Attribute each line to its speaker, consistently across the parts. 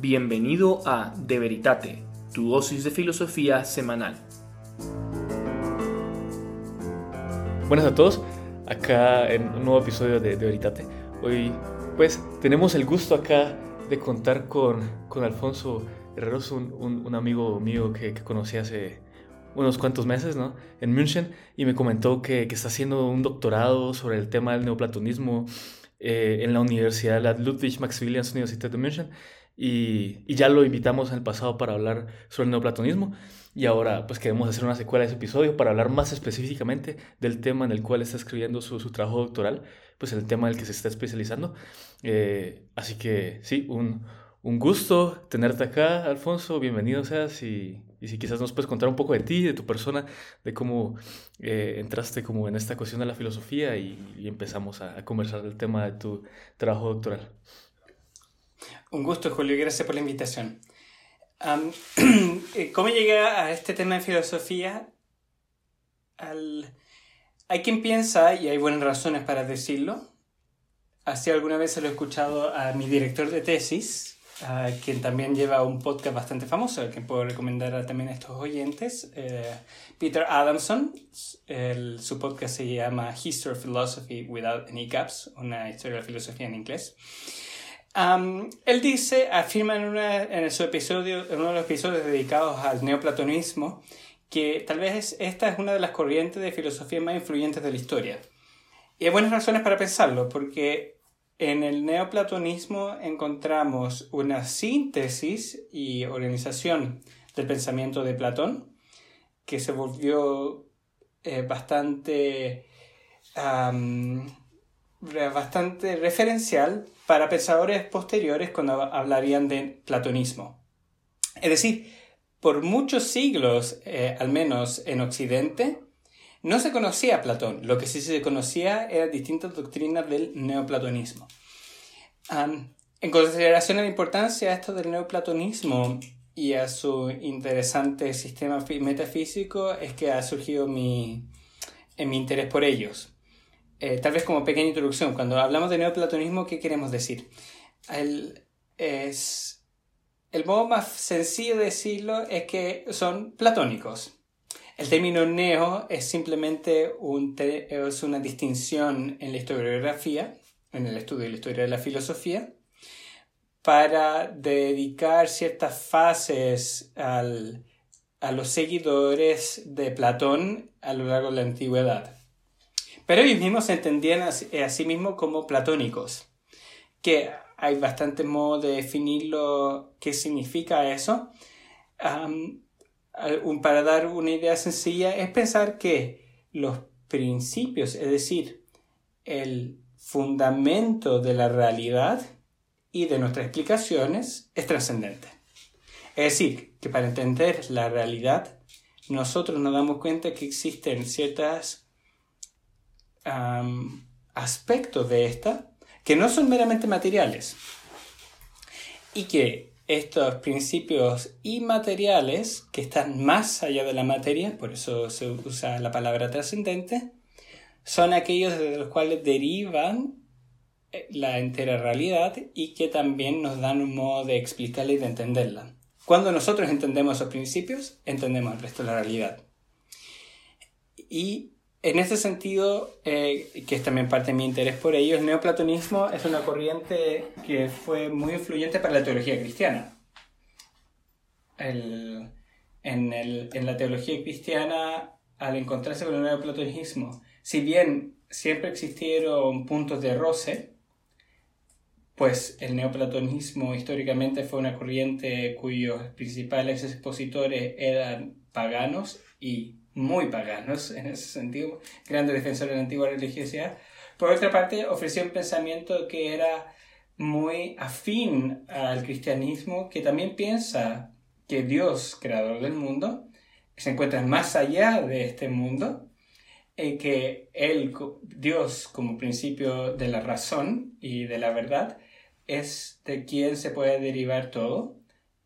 Speaker 1: Bienvenido a De Veritate, tu dosis de filosofía semanal. Buenas a todos, acá en un nuevo episodio de De Veritate. Hoy pues tenemos el gusto acá de contar con, con Alfonso Herreros, un, un, amigo mío que, conocí hace unos cuantos meses ¿no? en München y me comentó que, que está haciendo un doctorado sobre el tema del neoplatonismo eh, en la Universidad, la Ludwig Maximilians Universität de München y, ya lo invitamos en el pasado para hablar sobre el neoplatonismo y ahora pues queremos hacer una secuela de ese episodio para hablar más específicamente del tema en el cual está escribiendo su, su trabajo doctoral, pues el tema en el que se está especializando. Eh, así que sí, un, un, gusto tenerte acá, Alfonso, bienvenido seas y, y, si quizás nos puedes contar un poco de ti, de tu persona, de cómo eh, entraste como en esta cuestión de la filosofía y, y empezamos a, a conversar del tema de tu trabajo doctoral.
Speaker 2: Un gusto, Julio, gracias por la invitación. Um, ¿Cómo llegué a este tema de filosofía? Al... Hay quien piensa, y hay buenas razones para decirlo, así alguna vez se lo he escuchado a mi director de tesis, a quien también lleva un podcast bastante famoso, que puedo recomendar también a estos oyentes, eh, Peter Adamson. El, su podcast se llama History of Philosophy Without Any Gaps, una historia de la filosofía en inglés. Um, él dice, afirma en, una, en, su episodio, en uno de los episodios dedicados al neoplatonismo, que tal vez esta es una de las corrientes de filosofía más influyentes de la historia. Y hay buenas razones para pensarlo, porque en el neoplatonismo encontramos una síntesis y organización del pensamiento de Platón, que se volvió eh, bastante, bastante referencial para pensadores posteriores cuando hablarían de platonismo. Es decir, por muchos siglos, eh, al menos en Occidente, no se conocía a Platón. Lo que sí se conocía eran distintas doctrinas del neoplatonismo. Um, en consideración a la importancia esto del neoplatonismo y a su interesante sistema metafísico, es que ha surgido mi, en mi interés por ellos. Eh, tal vez como pequeña introducción, cuando hablamos de neoplatonismo, ¿qué queremos decir? El, es, el modo más sencillo de decirlo es que son platónicos. El término neo es simplemente un es una distinción en la historiografía, en el estudio de la historia de la filosofía, para dedicar ciertas fases al, a los seguidores de Platón a lo largo de la antigüedad. Pero ellos mismos se entendían a, sí mismos como platónicos, que hay bastantes modos de definirlo qué significa eso. para dar una idea sencilla es pensar que los principios, es decir, el fundamento de la realidad y de nuestras explicaciones es trascendente. Es decir, que para entender la realidad, nosotros nos damos cuenta que existen ciertas aspectos de esta que no son meramente materiales y que estos principios inmateriales que están más allá de la materia, por eso se usa la palabra trascendente, son aquellos de los cuales derivan eh, la entera realidad y que también nos dan un modo de explicarla y de entenderla. Cuando nosotros entendemos esos principios, entendemos el resto de la realidad. Y en ese sentido, eh, que es también parte de mi interés por ello, el neoplatonismo es una corriente que fue muy influyente para la teología cristiana. en, en, la teología cristiana, al encontrarse con el neoplatonismo, si bien siempre existieron puntos de roce, pues el neoplatonismo históricamente fue una corriente cuyos principales expositores eran paganos y muy paganos en ese sentido, grandes defensores de la antigua religiosidad. Por otra parte, ofreció un pensamiento que era muy afín al cristianismo, que también piensa que Dios, creador del mundo, se encuentra más allá de este mundo, y que Él, Dios, como principio de la razón y de la verdad, es de quien se puede derivar todo,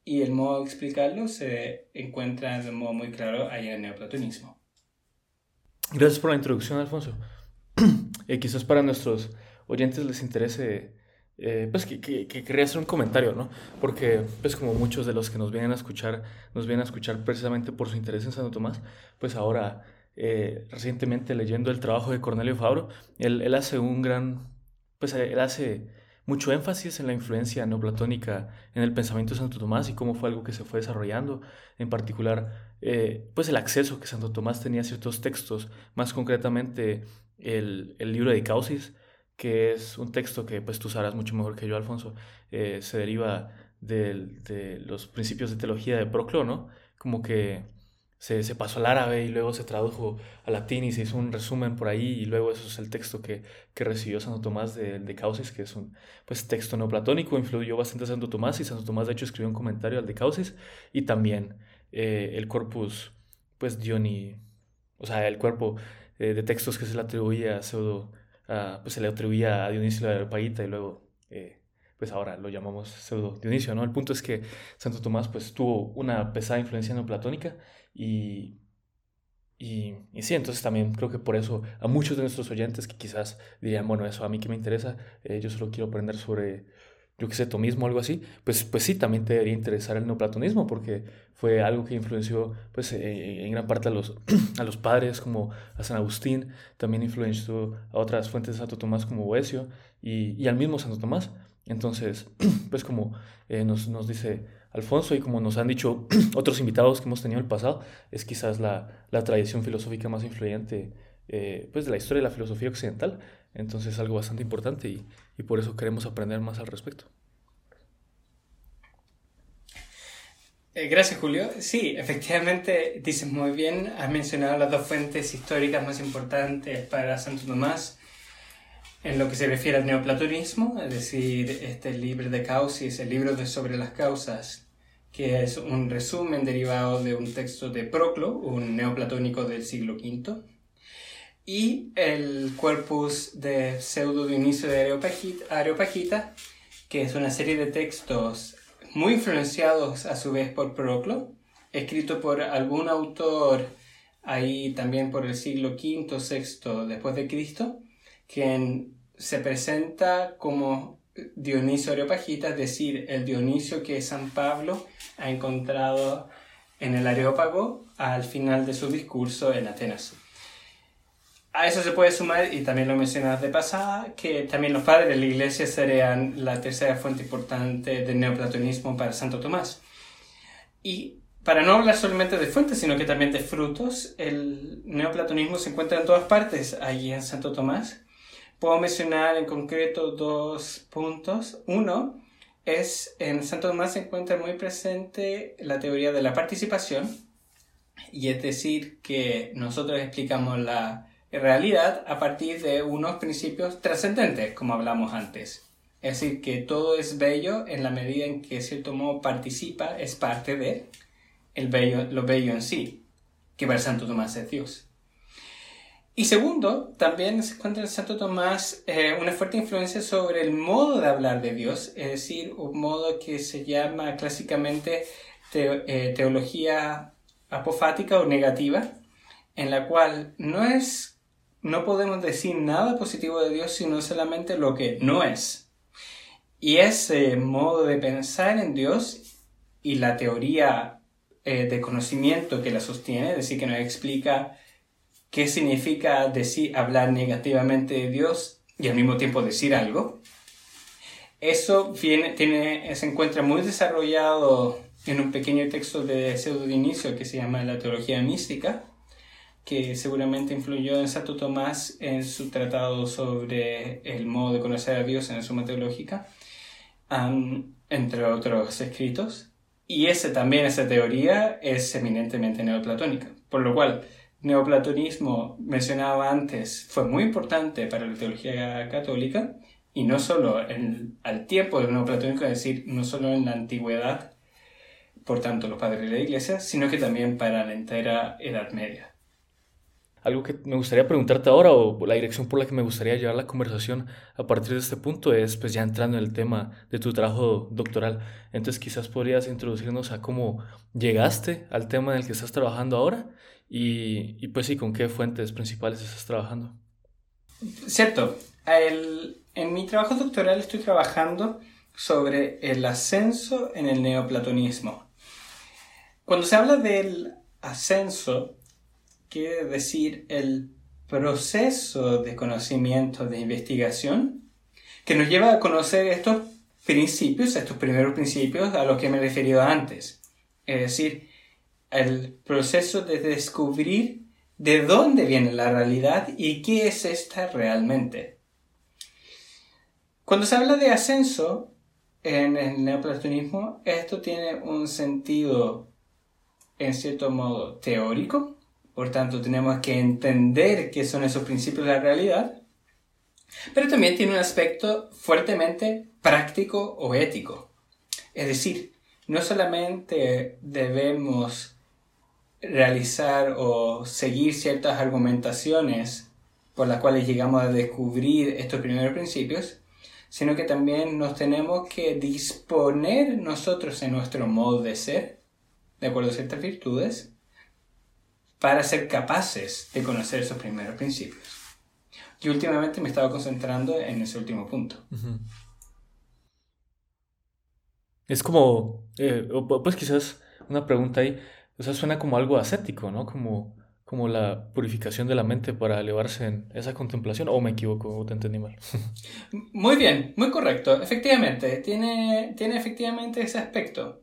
Speaker 2: y el modo de explicarlo se encuentra de un modo muy claro ahí en el neoplatonismo.
Speaker 1: Gracias por la introducción, Alfonso. eh, quizás para nuestros oyentes les interese eh, pues que, que, quería hacer un comentario, ¿no? Porque, pues como muchos de los que nos vienen a escuchar, nos vienen a escuchar precisamente por su interés en Santo Tomás, pues ahora, eh, recientemente leyendo el trabajo de Cornelio Fabro, él, él hace un gran, pues él hace mucho énfasis en la influencia neoplatónica en el pensamiento de Santo Tomás y cómo fue algo que se fue desarrollando, en particular, eh, pues el acceso que Santo Tomás tenía a ciertos textos, más concretamente el, el libro de Causis, que es un texto que pues tú sabrás mucho mejor que yo, Alfonso, eh, se deriva de, los principios de teología de Proclo, ¿no? Como que se, se, pasó al árabe y luego se tradujo al latín y se hizo un resumen por ahí y luego eso es el texto que, que recibió Santo Tomás de, de Causis, que es un pues, texto neoplatónico, influyó bastante a Santo Tomás y Santo Tomás de hecho escribió un comentario al de Causis y también eh, el corpus pues Dioni, o sea, el cuerpo eh, de textos que se le atribuía a pseudo pues se le atribuía a Dionisio de Areopagita y luego, eh, pues ahora lo llamamos pseudo Dionisio, ¿no? El punto es que Santo Tomás, pues tuvo una pesada influencia neoplatónica y, y, y, sí, entonces también creo que por eso a muchos de nuestros oyentes que quizás dirían, bueno, eso a mí que me interesa, eh, yo solo quiero aprender sobre yo qué sé, tomismo o algo así, pues, pues sí, también te debería interesar el neoplatonismo, porque fue algo que influenció pues, eh, en gran parte a los, a los padres, como a San Agustín, también influenció a otras fuentes de Santo Tomás como Boesio y, y al mismo Santo Tomás. Entonces, pues como eh, nos, nos, dice Alfonso y como nos han dicho otros invitados que hemos tenido en el pasado, es quizás la, la tradición filosófica más influyente eh, pues de la historia de la filosofía occidental. Entonces es algo bastante importante y, y por eso queremos aprender más al respecto.
Speaker 2: Eh, gracias, Julio. Sí, efectivamente, dices muy bien, has mencionado las dos fuentes históricas más importantes para Santo Tomás en lo que se refiere al neoplatonismo, es decir, este libro de Causis, el libro de sobre las causas, que es un resumen derivado de un texto de Proclo, un neoplatónico del siglo V, y el corpus de Pseudo Dionisio de Areopagita, que es una serie de textos muy influenciados a su vez por Proclo, escrito por algún autor ahí también por el siglo V, VI después de Cristo, quien se presenta como Dionisio Areopagita, es decir, el Dionisio que San Pablo ha encontrado en el Areópago al final de su discurso en Atenas. A eso se puede sumar, y también lo mencionas de pasada, que también los padres de la iglesia serían la tercera fuente importante del neoplatonismo para Santo Tomás. Y para no hablar solamente de fuentes, sino que también de frutos, el neoplatonismo se encuentra en todas partes allí en Santo Tomás. Puedo mencionar en concreto dos puntos. Uno es, en Santo Tomás se encuentra muy presente la teoría de la participación, y es decir, que nosotros explicamos la realidad a partir de unos principios trascendentes, como hablamos antes. Es decir, que todo es bello en la medida en que, cierto modo, participa, es parte de el bello, lo bello en sí, que para Santo Tomás es Dios. Y segundo, también se encuentra en Santo Tomás eh, una fuerte influencia sobre el modo de hablar de Dios, es decir, un modo que se llama clásicamente eh, teología apofática o negativa, en la cual no es no podemos decir nada positivo de Dios sino solamente lo que no es. Y ese modo de pensar en Dios y la teoría eh, de conocimiento que la sostiene, es decir, que nos explica qué significa decir, hablar negativamente de Dios y al mismo tiempo decir algo, eso viene, tiene, se encuentra muy desarrollado en un pequeño texto de Pseudo Inicio que se llama La Teología Mística, que seguramente influyó en Santo Tomás en su tratado sobre el modo de conocer a Dios en la Suma Teológica, entre otros escritos. Y ese también, esa teoría, es eminentemente neoplatónica. Por lo cual, neoplatonismo, mencionado antes, fue muy importante para la teología católica, y no solo en, al tiempo del neoplatónico, es decir, no solo en la antigüedad, por tanto los padres de la iglesia, sino que también para la entera Edad Media
Speaker 1: algo que me gustaría preguntarte ahora o la dirección por la que me gustaría llevar la conversación a partir de este punto es pues ya entrando en el tema de tu trabajo doctoral. Entonces quizás podrías introducirnos a cómo llegaste al tema en el que estás trabajando ahora y, pues sí, con qué fuentes principales estás trabajando.
Speaker 2: Cierto. En mi trabajo doctoral estoy trabajando sobre el ascenso en el neoplatonismo. Cuando se habla del ascenso, quiere decir el proceso de conocimiento, de investigación, que nos lleva a conocer estos principios, estos primeros principios a los que me he referido antes. Es decir, el proceso de descubrir de dónde viene la realidad y qué es esta realmente. Cuando se habla de ascenso en el neoplatonismo, esto tiene un sentido en cierto modo teórico, por tanto tenemos que entender qué son esos principios de la realidad, pero también tiene un aspecto fuertemente práctico o ético. Es decir, no solamente debemos realizar o seguir ciertas argumentaciones por las cuales llegamos a descubrir estos primeros principios, sino que también nos tenemos que disponer nosotros en nuestro modo de ser, de acuerdo a ciertas virtudes, para ser capaces de conocer esos primeros principios. Y últimamente me estaba concentrando en ese último punto.
Speaker 1: Es como, eh, pues quizás una pregunta ahí, o sea, suena como algo ascético, ¿no? Como, como la purificación de la mente para elevarse en esa contemplación, o me equivoco, o te entendí mal.
Speaker 2: muy bien, muy correcto, efectivamente, tiene, tiene efectivamente ese aspecto,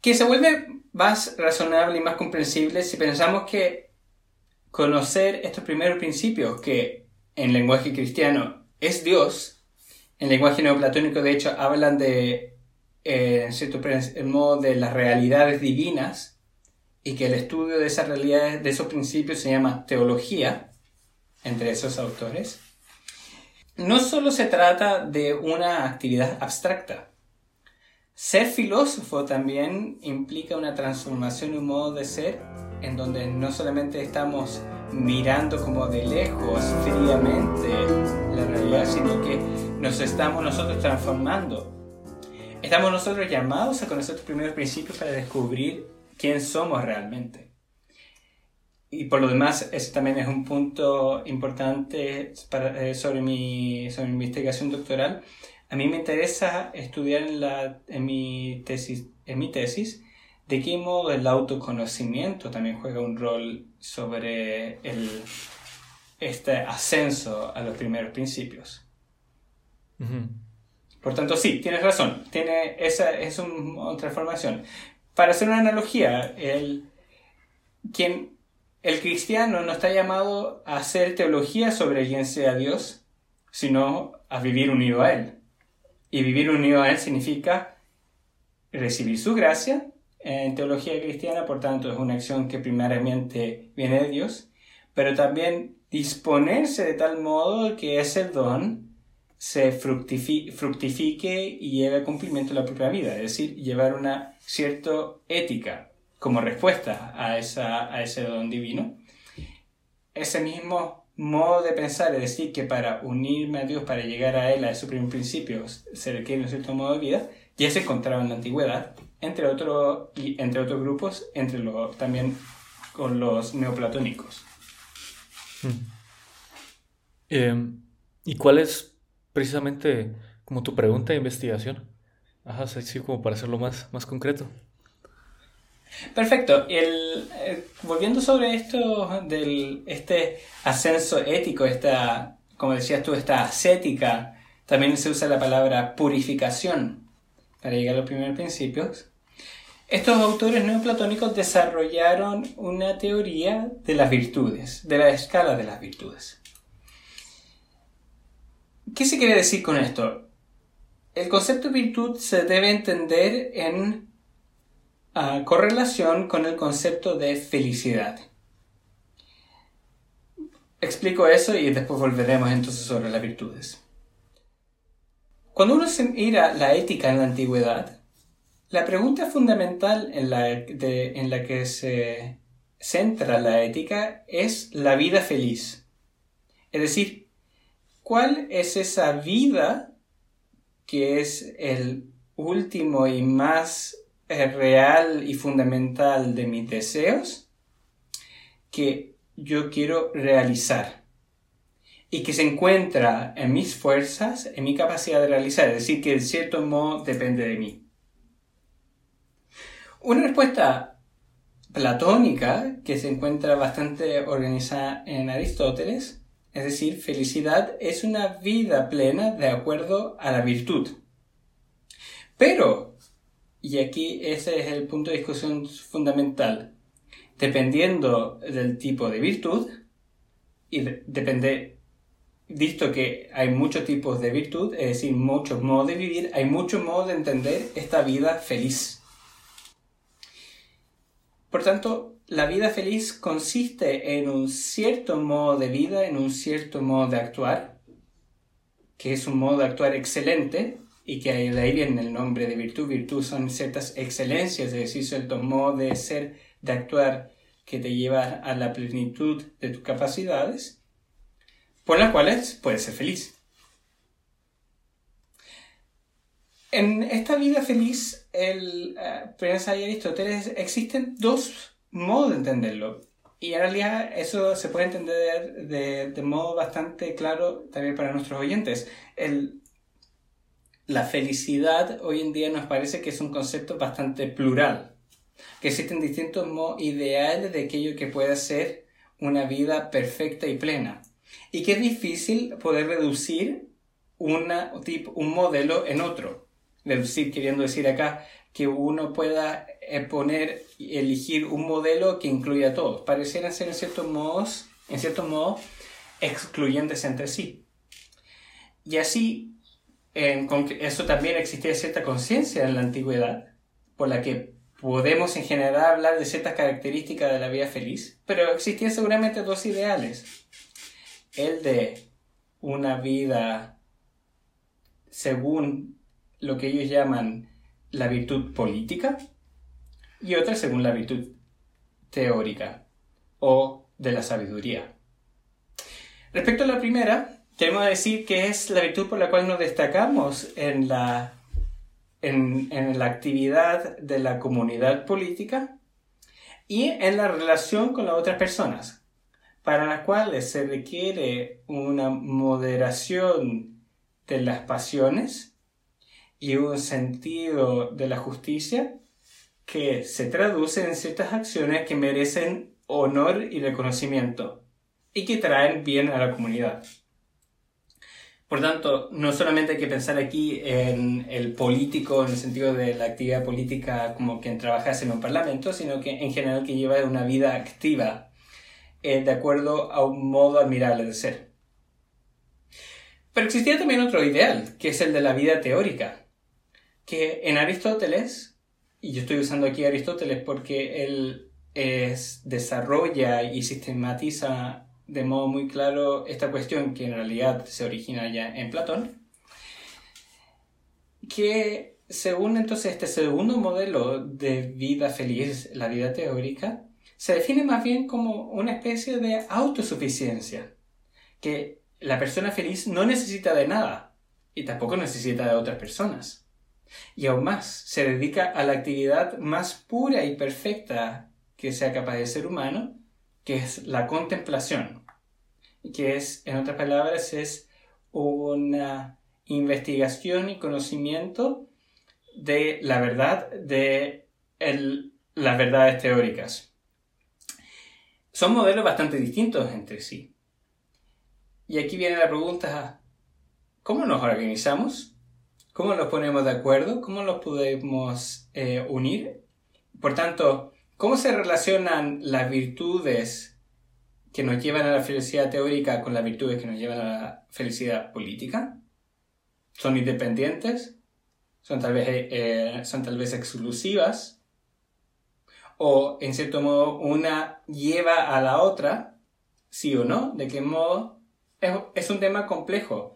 Speaker 2: que se vuelve más razonable y más comprensible si pensamos que conocer estos primeros principios, que en lenguaje cristiano es Dios, en lenguaje neoplatónico de hecho hablan de eh, en cierto modo, de las realidades divinas y que el estudio de esas realidades, de esos principios se llama teología, entre esos autores, no solo se trata de una actividad abstracta. Ser filósofo también implica una transformación y un modo de ser en donde no solamente estamos mirando como de lejos, fríamente, la realidad, sino que nos estamos nosotros transformando Estamos nosotros llamados a conocer los primeros principios para descubrir quién somos realmente. Y por lo demás, ese también es un punto importante eh, sobre, mi, sobre mi investigación doctoral. A mí me interesa estudiar en, la, en, mi tesis, en mi tesis de qué modo el autoconocimiento también juega un rol sobre el, este ascenso a los primeros principios. Por tanto, sí, tienes razón. Tiene, esa es otra formación. Para hacer una analogía, el, quien, el cristiano no está llamado a hacer teología sobre quién sea Dios, sino a vivir unido a Él. Y vivir unido a Él significa recibir su gracia. En teología cristiana, por tanto, es una acción que primariamente viene de Dios, pero también disponerse de tal modo que ese don se fructifique y lleve a cumplimiento la propia vida, es decir, llevar una cierta ética como respuesta a, esa, a ese don divino. Ese mismo modo de pensar, es decir, que para unirme a Dios, para llegar a Él, a su primer principio, se requiere un cierto modo de vida, ya se encontraba en la antigüedad, entre, otro, y entre otros grupos, entre lo, también con los neoplatónicos.
Speaker 1: Hmm. Em, ¿Y cuál es precisamente como tu pregunta de investigación. Ajá, así como para hacerlo más, más concreto.
Speaker 2: Perfecto. El, eh, volviendo sobre esto del este ascenso ético, esta, como decías tú, esta ascética, también se usa la palabra purificación para llegar a los primeros principios. Estos autores neoplatónicos desarrollaron una teoría de las virtudes, de la escala de las virtudes. ¿Qué se quiere decir con esto? El concepto de virtud se debe entender en ah, correlación con el concepto de felicidad. Explico eso y después volveremos entonces sobre las virtudes. Cuando uno se mira la ética en la antigüedad, la pregunta fundamental en la, en la que se centra la ética es la vida feliz. Es decir, ¿Cuál es esa vida que es el último y más real y fundamental de mis deseos que yo quiero realizar? y que se encuentra en mis fuerzas, en mi capacidad de realizar, es decir, que en cierto modo depende de mí. Una respuesta platónica que se encuentra bastante organizada en Aristóteles, es decir, felicidad es una vida plena de acuerdo a la virtud. Pero, y aquí ese es el punto de discusión fundamental, dependiendo del tipo de virtud, y depende, visto que hay muchos tipos de virtud, es decir, muchos modos de vivir, hay muchos modos de entender esta vida feliz. Por tanto, la vida feliz consiste en un cierto modo de vida, en un cierto modo de actuar, que es un modo de actuar excelente, y que de ahí viene el nombre de virtud. Virtud son ciertas excelencias, es decir, cierto modo de ser, de actuar que te lleva a la plenitud de tus capacidades, por las cuales puedes ser feliz. En esta vida feliz, el uh, y Aristóteles, existen dos modos de entenderlo. Y en realidad eso se puede entender de, de modo bastante claro también para nuestros oyentes. El, la felicidad hoy en día nos parece que es un concepto bastante plural, que existen distintos modos ideales de aquello que puede ser una vida perfecta y plena, y que es difícil poder reducir una, un modelo en otro. Reducir queriendo decir acá que uno pueda eh, poner elegir un modelo que incluya a todos. Parecieran ser en ciertos modos, en ciertos modos, excluyentes entre sí. Y así eso también existía cierta conciencia en la antigüedad, por la que podemos en general hablar de ciertas características de la vida feliz, pero existían seguramente dos ideales. El de una vida según lo que ellos llaman la virtud política y otra según la virtud teórica o de la sabiduría. Respecto a la primera, queremos decir que es la virtud por la cual nos destacamos en la, en, en la actividad de la comunidad política y en la relación con las otras personas, para las cuales se requiere una moderación de las pasiones y un sentido de la justicia que se traduce en ciertas acciones que merecen honor y reconocimiento y que traen bien a la comunidad. Por tanto, no solamente hay que pensar aquí en el político en el sentido de la actividad política como quien trabajase en un parlamento, sino que en general que lleva una vida activa eh, de acuerdo a un modo admirable de ser. Pero existía también otro ideal, que es el de la vida teórica, que en Aristóteles, y yo estoy usando aquí Aristóteles porque él es, desarrolla y sistematiza de modo muy claro esta cuestión que en realidad se origina ya en Platón, que según entonces este segundo modelo de vida feliz, la vida teórica, se define más bien como una especie de autosuficiencia, que la persona feliz no necesita de nada y tampoco necesita de otras personas. Y aún más, se dedica a la actividad más pura y perfecta que sea capaz de ser humano, que es la contemplación, que es, en otras palabras, es una investigación y conocimiento de la verdad, de las verdades teóricas. Son modelos bastante distintos entre sí. Y aquí viene la pregunta, ¿cómo nos organizamos? ¿Cómo nos ponemos de acuerdo? ¿Cómo los podemos eh, unir? Por tanto, ¿Cómo se relacionan las virtudes que nos llevan a la felicidad teórica con las virtudes que nos llevan a la felicidad política? ¿Son independientes? ¿Son tal vez, eh, son tal vez exclusivas? ¿O en cierto modo una lleva a la otra? ¿Sí o no? ¿De qué modo? Es, es un tema complejo.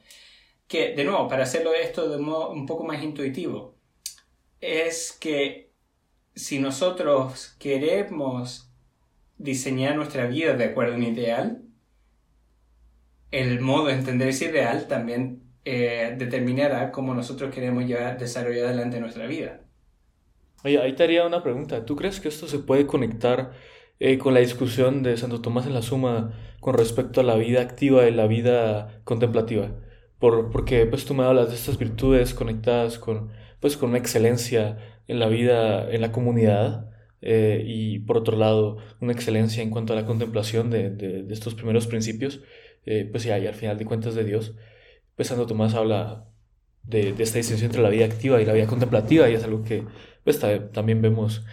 Speaker 2: Que, de nuevo, para hacerlo esto de modo un poco más intuitivo, es que si nosotros queremos diseñar nuestra vida de acuerdo a un ideal, el modo de entender ese ideal también eh, determinará cómo nosotros queremos llevar, desarrollar adelante nuestra vida.
Speaker 1: Oye, ahí te haría una pregunta. ¿Tú crees que esto se puede conectar eh, con la discusión de Santo Tomás en la Suma con respecto a la vida activa y la vida contemplativa. Por, porque pues tú me hablas de estas virtudes conectadas con, pues, con una excelencia en la vida, en la comunidad, eh, y por otro lado una excelencia en cuanto a la contemplación de, de, estos primeros principios, eh, pues ya, y al final de cuentas de Dios, pues Santo Tomás habla de, de, esta distinción entre la vida activa y la vida contemplativa, y es algo que pues, también vemos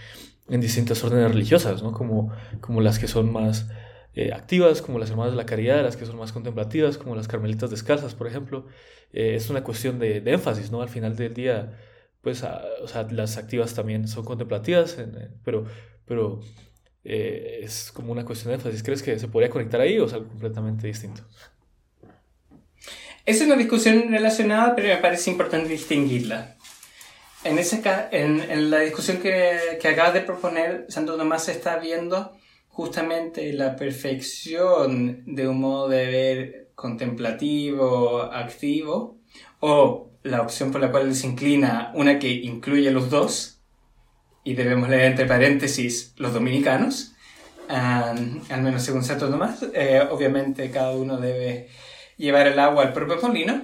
Speaker 1: en distintas órdenes religiosas, ¿no? como, como las que son más eh, activas, como las Hermanas de la Caridad, las que son más contemplativas, como las Carmelitas Descalzas, por ejemplo. es una cuestión de, de, énfasis, ¿no? Al final del día pues, o sea, las activas también son contemplativas, pero, pero eh, es como una cuestión de énfasis. ¿Crees que se podría conectar ahí o es algo completamente distinto?
Speaker 2: Es una discusión relacionada, pero me parece importante distinguirla. En, ese, en, en la discusión que, que acabas de proponer, Santo Tomás está viendo justamente la perfección de un modo de ver contemplativo, activo, o la opción por la cual se inclina, una que incluye los dos, y debemos leer entre paréntesis los dominicanos, al menos según Santo Tomás. Eh, obviamente cada uno debe llevar el agua al propio molino,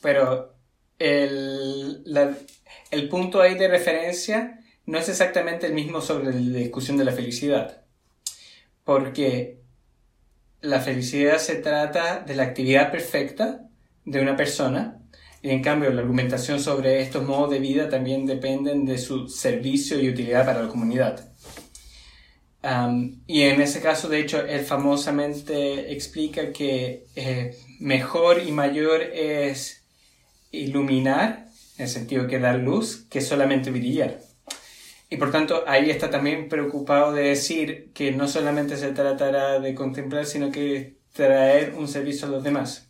Speaker 2: pero el, el punto ahí de referencia no es exactamente el mismo sobre la discusión de la felicidad, porque la felicidad se trata de la actividad perfecta de una persona en cambio, la argumentación sobre estos modos de vida también dependen de su servicio y utilidad para la comunidad. y en ese caso, de hecho, él famosamente explica que eh, mejor y mayor es iluminar, en el sentido que dar luz, que solamente brillar. Y por tanto, ahí está también preocupado de decir que no solamente se tratará de contemplar, sino que traer un servicio a los demás.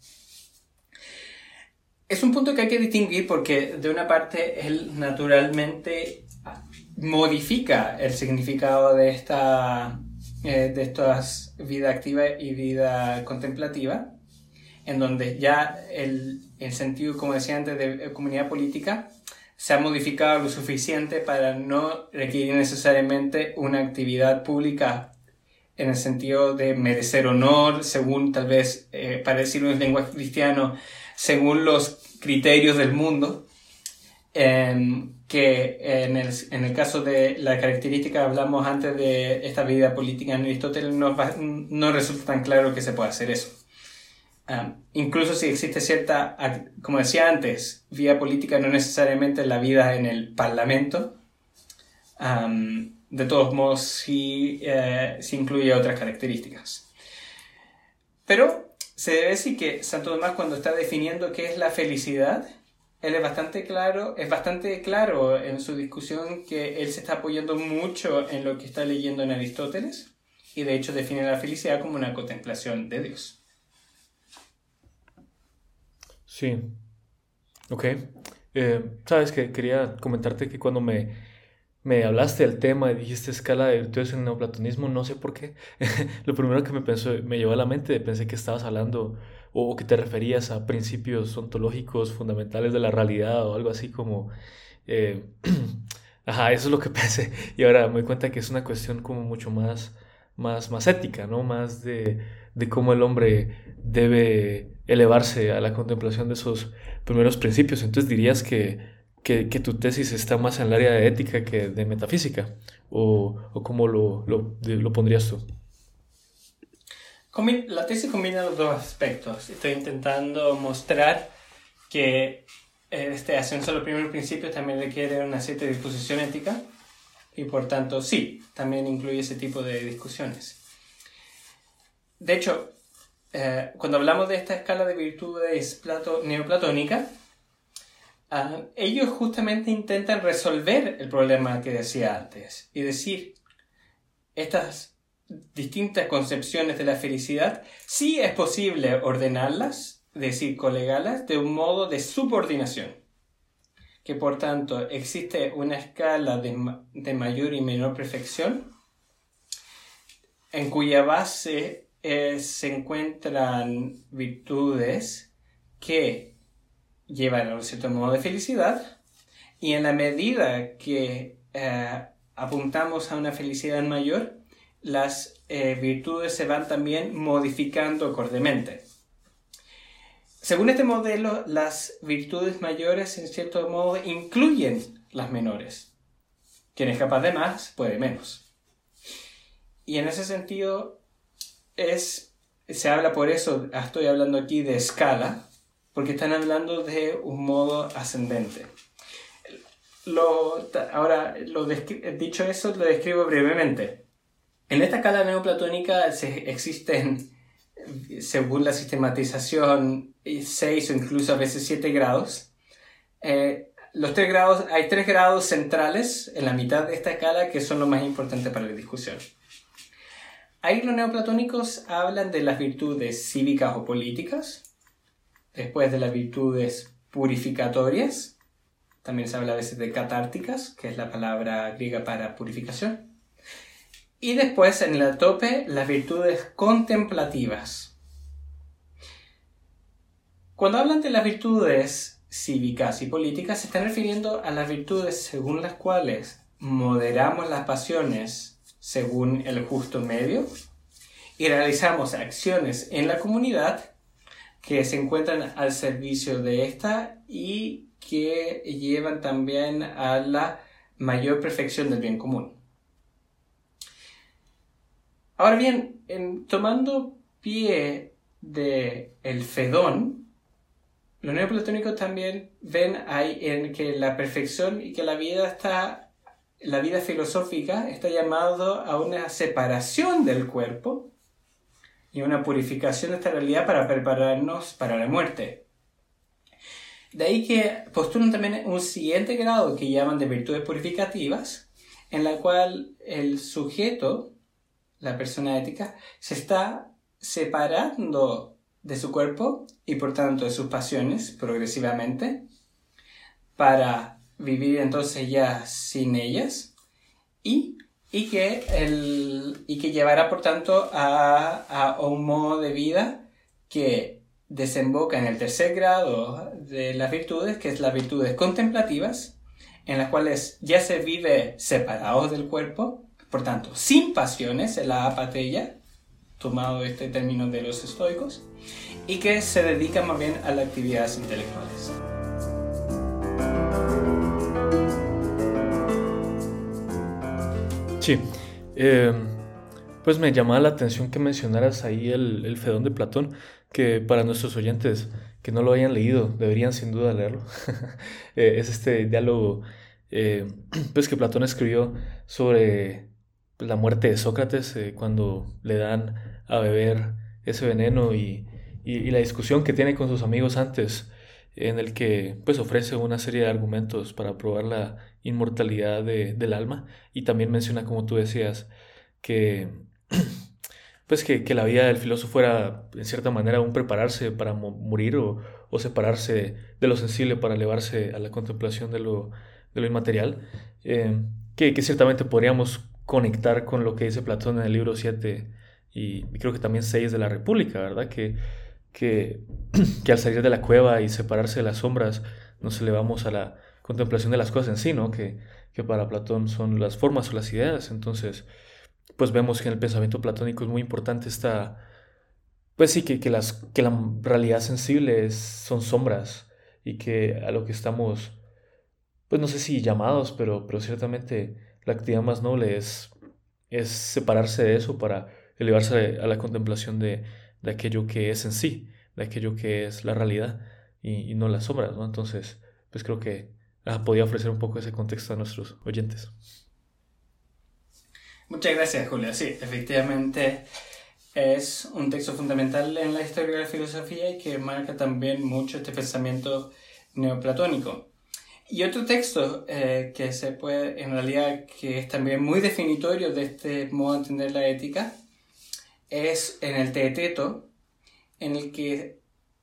Speaker 2: Es un punto que hay que distinguir porque de una parte él naturalmente modifica el significado de esta eh, de estas vida activa y vida contemplativa, en donde ya el, el sentido, como decía antes, de comunidad política se ha modificado lo suficiente para no requerir necesariamente una actividad pública en el sentido de merecer honor, según tal vez, eh, para decirlo en lenguaje cristiano, según los criterios del mundo, em, que en el, en el, caso de la característica hablamos antes de esta vida política en Aristóteles, no, no resulta tan claro que se pueda hacer eso. incluso si existe cierta, como decía antes, vida política no necesariamente la vida en el parlamento, de todos modos sí, eh, sí incluye otras características. Pero se debe decir que Santo Tomás cuando está definiendo qué es la felicidad, él es bastante claro, es bastante claro en su discusión que él se está apoyando mucho en lo que está leyendo en Aristóteles y de hecho define la felicidad como una contemplación de Dios.
Speaker 1: Sí. Ok. Eh, Sabes que quería comentarte que cuando me me hablaste del tema y dijiste escala de virtudes en el neoplatonismo, no sé por qué. Lo primero que me, pensó, me llevó a la mente, pensé que estabas hablando o que te referías a principios ontológicos fundamentales de la realidad o algo así como... Eh, ajá, eso es lo que pensé. Y ahora me doy cuenta que es una cuestión como mucho más, más, más ética, ¿no? Más de, de cómo el hombre debe elevarse a la contemplación de esos primeros principios. Entonces dirías que que, tu tesis está más en el área de ética que de metafísica? ¿O, o cómo lo, lo, lo, pondrías tú?
Speaker 2: La tesis combina los dos aspectos. Estoy intentando mostrar que este ascenso a los primeros principios también requiere una cierta disposición ética y por tanto sí, también incluye ese tipo de discusiones. De hecho, eh, cuando hablamos de esta escala de virtudes plato, neoplatónica, Ah, ellos justamente intentan resolver el problema que decía antes y decir, estas distintas concepciones de la felicidad, sí es posible ordenarlas, decir, colegarlas, de un modo de subordinación. Que por tanto existe una escala de, de mayor y menor perfección en cuya base eh, se encuentran virtudes que llevan a un cierto modo de felicidad y en la medida que eh, apuntamos a una felicidad mayor, las eh, virtudes se van también modificando acordemente. Según este modelo, las virtudes mayores en cierto modo incluyen las menores. Quien es capaz de más puede menos. Y en ese sentido es se habla por eso, estoy hablando aquí de escala, porque están hablando de un modo ascendente. ahora, lo dicho eso, lo describo brevemente. En esta escala neoplatónica existen, según la sistematización, seis o incluso a veces siete grados. Eh, los tres grados, hay tres grados centrales en la mitad de esta escala que son lo más importante para la discusión. Ahí los neoplatónicos hablan de las virtudes cívicas o políticas, después de las virtudes purificatorias, también se habla a veces de catárticas, que es la palabra griega para purificación, y después en el tope las virtudes contemplativas. Cuando hablan de las virtudes cívicas y políticas, se están refiriendo a las virtudes según las cuales moderamos las pasiones según el justo medio y realizamos acciones en la comunidad que se encuentran al servicio de esta y que llevan también a la mayor perfección del bien común. Ahora bien, en, tomando pie de el Fedón, los neoplatónicos también ven ahí en que la perfección y que la vida está la vida filosófica está llamado a una separación del cuerpo y una purificación de esta realidad para prepararnos para la muerte. De ahí que postulan también un siguiente grado que llaman de virtudes purificativas, en la cual el sujeto, la persona ética, se está separando de su cuerpo y por tanto de sus pasiones progresivamente para vivir entonces ya sin ellas y, y, que, el, y que llevará por tanto a, a un modo de vida que desemboca en el tercer grado de las virtudes, que es las virtudes contemplativas, en las cuales ya se vive separados del cuerpo, por tanto, sin pasiones, en la apatía, tomado este término de los estoicos, y que se dedica más bien a las actividades intelectuales.
Speaker 1: Sí. Em, pues me llamaba la atención que mencionaras ahí el, Fedón de Platón, que para nuestros oyentes que no lo hayan leído, deberían sin duda leerlo. Eh, es este diálogo eh, pues que Platón escribió sobre la muerte de Sócrates eh, cuando le dan a beber ese veneno y, la discusión que tiene con sus amigos antes en el que pues ofrece una serie de argumentos para probar la inmortalidad del alma y también menciona como tú decías que pues que, la vida del filósofo era en cierta manera un prepararse para morir o, separarse de lo sensible para elevarse a la contemplación de lo, de inmaterial eh, que, que, ciertamente podríamos conectar con lo que dice Platón en el libro 7 y, y creo que también 6 de la República, ¿verdad? Que que, que al salir de la cueva y separarse de las sombras nos elevamos a la contemplación de las cosas en sí, ¿no? Que, que para Platón son las formas o las ideas. Entonces, pues vemos que en el pensamiento platónico es muy importante esta, pues sí, que, que, las, que la realidad sensible son sombras y que a lo que estamos, pues no sé si llamados, pero, pero ciertamente la actividad más noble es, es separarse de eso para elevarse a la contemplación de, de aquello que es en sí, de aquello que es la realidad y, no las sombras, ¿no? Entonces, pues creo que ah, podía ofrecer un poco ese contexto a nuestros oyentes.
Speaker 2: Muchas gracias, Julia. Sí, efectivamente es un texto fundamental en la historia de la filosofía y que marca también mucho este pensamiento neoplatónico. Y otro texto eh, que se puede, en realidad, que es también muy definitorio de este modo de entender la ética, es en el Teeteto, en el que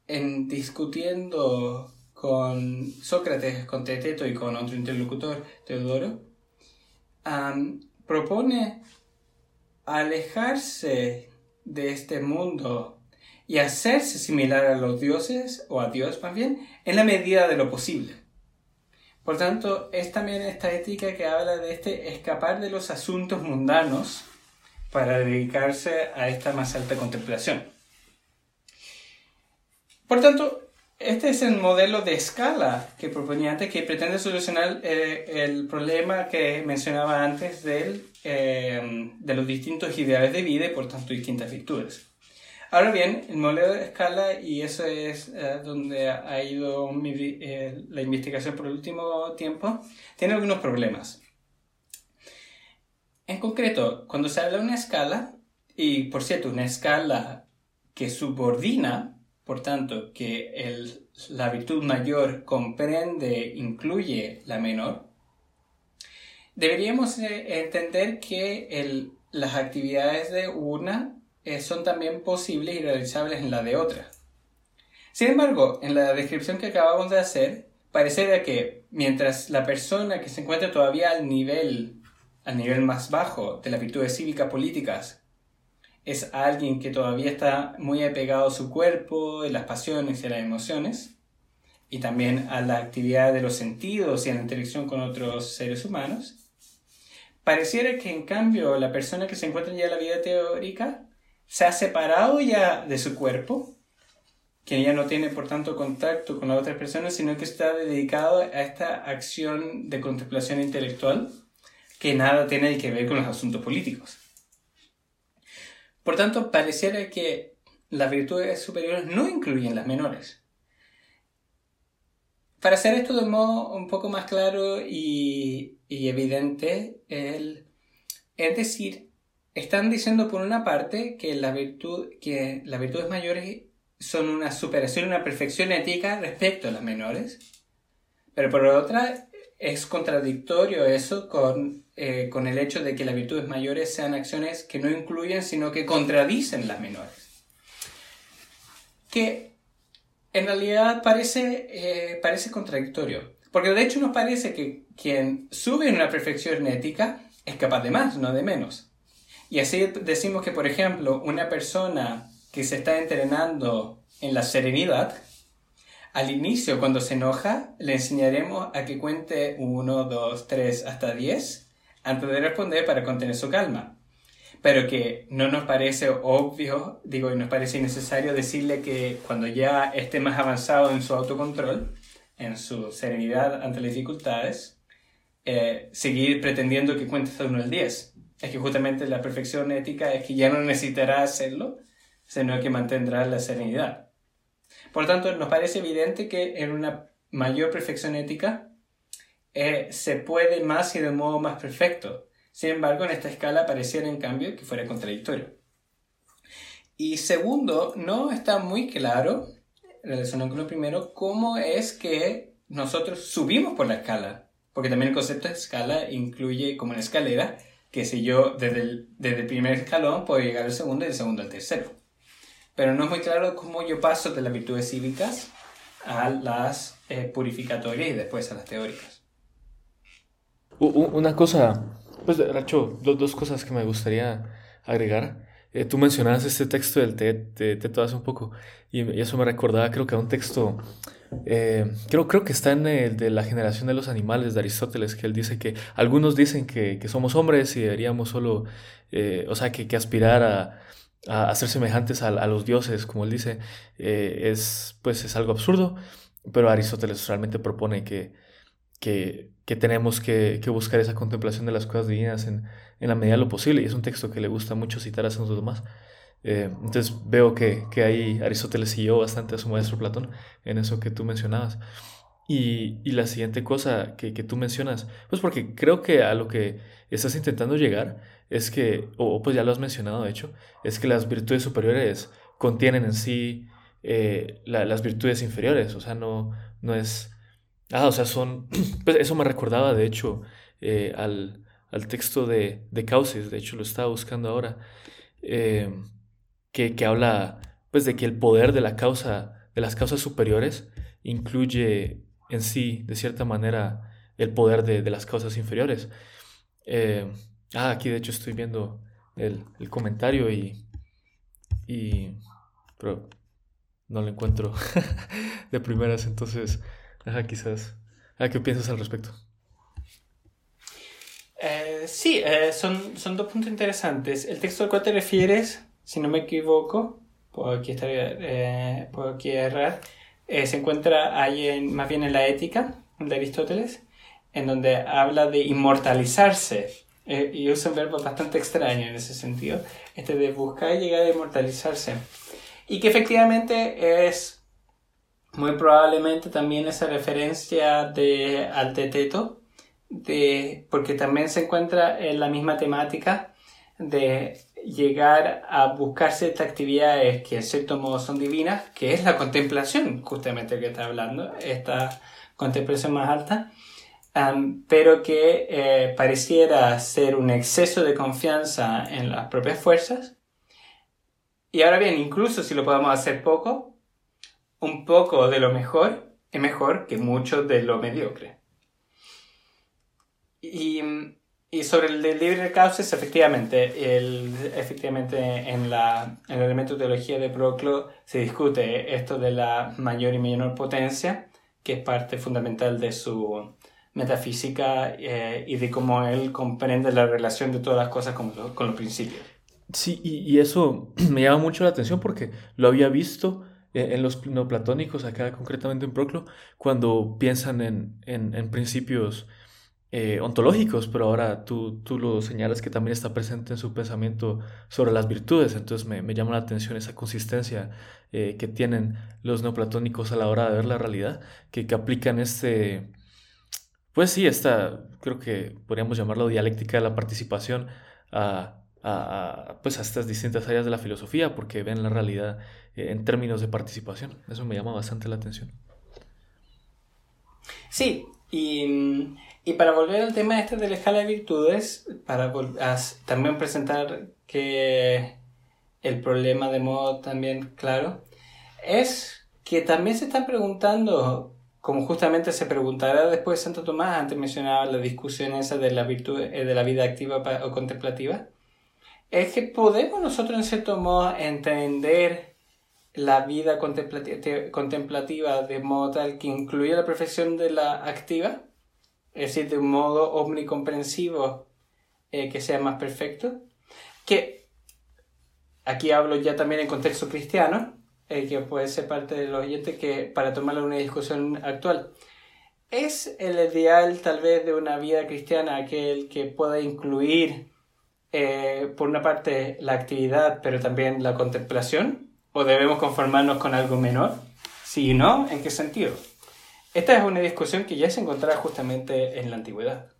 Speaker 2: en discutiendo con Sócrates, con Teeteto y con otro interlocutor, Teodoro, propone alejarse de este mundo y hacerse similar a los dioses, o a Dios más bien, en la medida de lo posible. Por tanto, es también esta ética que habla de este escapar de los asuntos mundanos para dedicarse a esta más alta contemplación. Por tanto, este es el modelo de escala que proponía antes, que pretende solucionar eh, el problema que mencionaba antes del, eh, de los distintos ideales de vida y por tanto distintas virtudes. Ahora bien, el modelo de escala, y eso es eh, donde ha ido la investigación por el último tiempo, tiene algunos problemas. En concreto, cuando se habla de una escala, y por cierto, una escala que subordina por tanto, que la virtud mayor comprende, incluye la menor, deberíamos eh, entender que las actividades de una eh, son también posibles y realizables en la de otra. Sin embargo, en la descripción que acabamos de hacer, parece que mientras la persona que se encuentra todavía al nivel, al nivel más bajo de las virtudes cívicas políticas es alguien que todavía está muy apegado a su cuerpo, a las pasiones y las emociones, y también a la actividad de los sentidos y a la interacción con otros seres humanos. Pareciera que en cambio la persona que se encuentra ya en la vida teórica se ha separado ya de su cuerpo, que ya no tiene por tanto contacto con las otras personas, sino que está dedicado a esta acción de contemplación intelectual que nada tiene que ver con los asuntos políticos. Por tanto, pareciera que las virtudes superiores no incluyen las menores. Para hacer esto de modo un poco más claro y, evidente, es decir, están diciendo por una parte que, que las virtudes mayores son una superación, una perfección ética respecto a las menores, pero por otra es contradictorio eso con eh, con el hecho de que las virtudes mayores sean acciones que no incluyen, sino que contradicen las menores. Que en realidad parece, eh, parece contradictorio. Porque de hecho nos parece que quien sube en una perfección ética es capaz de más, no de menos. Y así decimos que, por ejemplo, una persona que se está entrenando en la serenidad, al inicio, cuando se enoja, le enseñaremos a que cuente 1, 2, 3 hasta 10 antes de responder para contener su calma. Pero que no nos parece obvio, digo, y nos parece innecesario decirle que cuando ya esté más avanzado en su autocontrol, en su serenidad ante las dificultades, eh, seguir pretendiendo que cuente hasta uno al 10. Es que justamente la perfección ética es que ya no necesitará hacerlo, sino que mantendrá la serenidad. Por tanto, nos parece evidente que en una mayor perfección ética eh, se puede más y de modo más perfecto. Sin embargo, en esta escala pareciera en cambio que fuera contradictorio. Y segundo, no está muy claro, relacionado con lo primero, cómo es que nosotros subimos por la escala. Porque también el concepto de escala incluye como una escalera, que si yo desde el, desde el primer escalón puedo llegar al segundo y del segundo al tercero. Pero no es muy claro cómo yo paso de las virtudes cívicas a las eh, purificatorias y después a las teóricas.
Speaker 1: Una cosa, pues, Racho, dos, cosas que me gustaría agregar. Eh, tú mencionabas este texto del TED, de hace un poco, y, eso me recordaba, creo que a un texto, eh, creo, creo que está en el de la generación de los animales de Aristóteles, que él dice que algunos dicen que, que somos hombres y deberíamos solo, eh, o sea, que, que aspirar a, a, ser semejantes a, a, los dioses, como él dice, es, pues, es algo absurdo, pero Aristóteles realmente propone que, que que tenemos que, buscar esa contemplación de las cosas divinas en, la medida de lo posible. Y es un texto que le gusta mucho citar a Santo Tomás. Eh, entonces veo que, que, ahí Aristóteles siguió bastante a su maestro Platón en eso que tú mencionabas. Y, la siguiente cosa que, tú mencionas, pues porque creo que a lo que estás intentando llegar es que, o pues ya lo has mencionado de hecho, es que las virtudes superiores contienen en sí eh, las virtudes inferiores, o sea, no, no es Ah, o sea, son... Pues eso me recordaba, de hecho, eh, al, texto de, de de hecho lo estaba buscando ahora, eh, que, habla pues de que el poder de la causa, de las causas superiores, incluye en sí, de cierta manera, el poder de, las causas inferiores. Eh, ah, aquí de hecho estoy viendo el, comentario y, y... pero no lo encuentro de primeras, entonces quizás ¿A qué piensas al respecto?
Speaker 2: Eh, sí, eh, son, son dos puntos interesantes. El texto al cual te refieres, si no me equivoco, puedo aquí, estar, eh, puedo aquí errar, se encuentra ahí en, más bien en la ética de Aristóteles, en donde habla de inmortalizarse. y usa un verbo bastante extraño en ese sentido, este de buscar y llegar a inmortalizarse. Y que efectivamente es muy probablemente también esa referencia de, al teteto, de, porque también se encuentra en la misma temática de llegar a buscar ciertas actividades que en cierto modo son divinas, que es la contemplación, justamente que está hablando, esta contemplación más alta, pero que eh, pareciera ser un exceso de confianza en las propias fuerzas. Y ahora bien, incluso si lo podemos hacer poco, un poco de lo mejor es mejor que mucho de lo mediocre. Y, y sobre el del libre cauces, efectivamente, el, efectivamente en, la, en el elemento de teología de Proclo se discute esto de la mayor y menor potencia, que es parte fundamental de su metafísica eh, y de cómo él comprende la relación de todas las cosas con, con los principios.
Speaker 1: Sí, y, y, eso me llama mucho la atención porque lo había visto en los neoplatónicos, acá concretamente en Proclo, cuando piensan en, en, en principios eh, ontológicos, pero ahora tú, tú lo señalas que también está presente en su pensamiento sobre las virtudes, entonces me, me llama la atención esa consistencia eh, que tienen los neoplatónicos a la hora de ver la realidad, que, que aplican este, pues sí, esta, creo que podríamos llamarlo dialéctica de la participación a, a, pues a estas distintas áreas de la filosofía, porque ven la realidad eh, en términos de participación, eso me llama bastante la atención.
Speaker 2: Sí, y y para volver al tema este de la escala de virtudes, para también presentar que el problema de modo también claro, es que también se están preguntando, como justamente se preguntará después de Santo Tomás, antes mencionaba la discusión esa de la virtud, eh, de la vida activa o contemplativa, es que podemos nosotros en cierto modo entender la vida contemplativa de modo tal que incluye la perfección de la activa es decir, de un modo omnicomprensivo eh, que sea más perfecto, que aquí hablo ya también en contexto cristiano, eh, que puede ser parte de los oyentes que para tomarlo una discusión actual. ¿Es el ideal tal vez de una vida cristiana aquel que pueda incluir eh, por una parte la actividad pero también la contemplación? ¿O debemos conformarnos con algo menor? Si no, ¿en qué sentido? Esta es una discusión que ya se encontraba justamente en la antigüedad.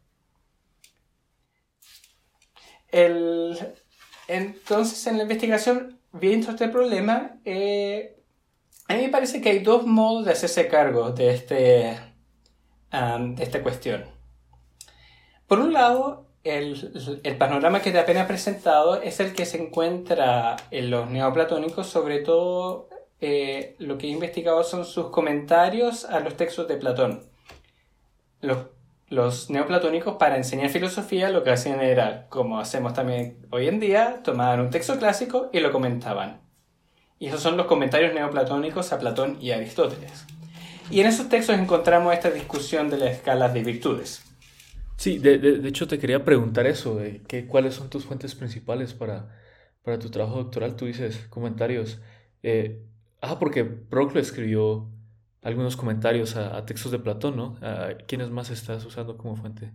Speaker 2: entonces, en la investigación, viendo este problema, eh, a mí me parece que hay dos modos de hacerse cargo de, este, de esta cuestión. Por un lado, el, el, panorama que te apenas presentado es el que se encuentra en los neoplatónicos, sobre todo eh, lo que he investigado son sus comentarios a los textos de Platón. Los, neoplatónicos para enseñar filosofía lo que hacían era, como hacemos también hoy en día, tomaban un texto clásico y lo comentaban. Y esos son los comentarios neoplatónicos a Platón y Aristóteles. Y en esos textos encontramos esta discusión de las escalas de virtudes.
Speaker 1: Sí, de, hecho te quería preguntar eso, de cuáles son tus fuentes principales para, para tu trabajo doctoral. Tú dices comentarios. Eh, Ah, porque Proclo escribió algunos comentarios a, textos de Platón, ¿no? ¿A ¿Quiénes más estás usando como fuente?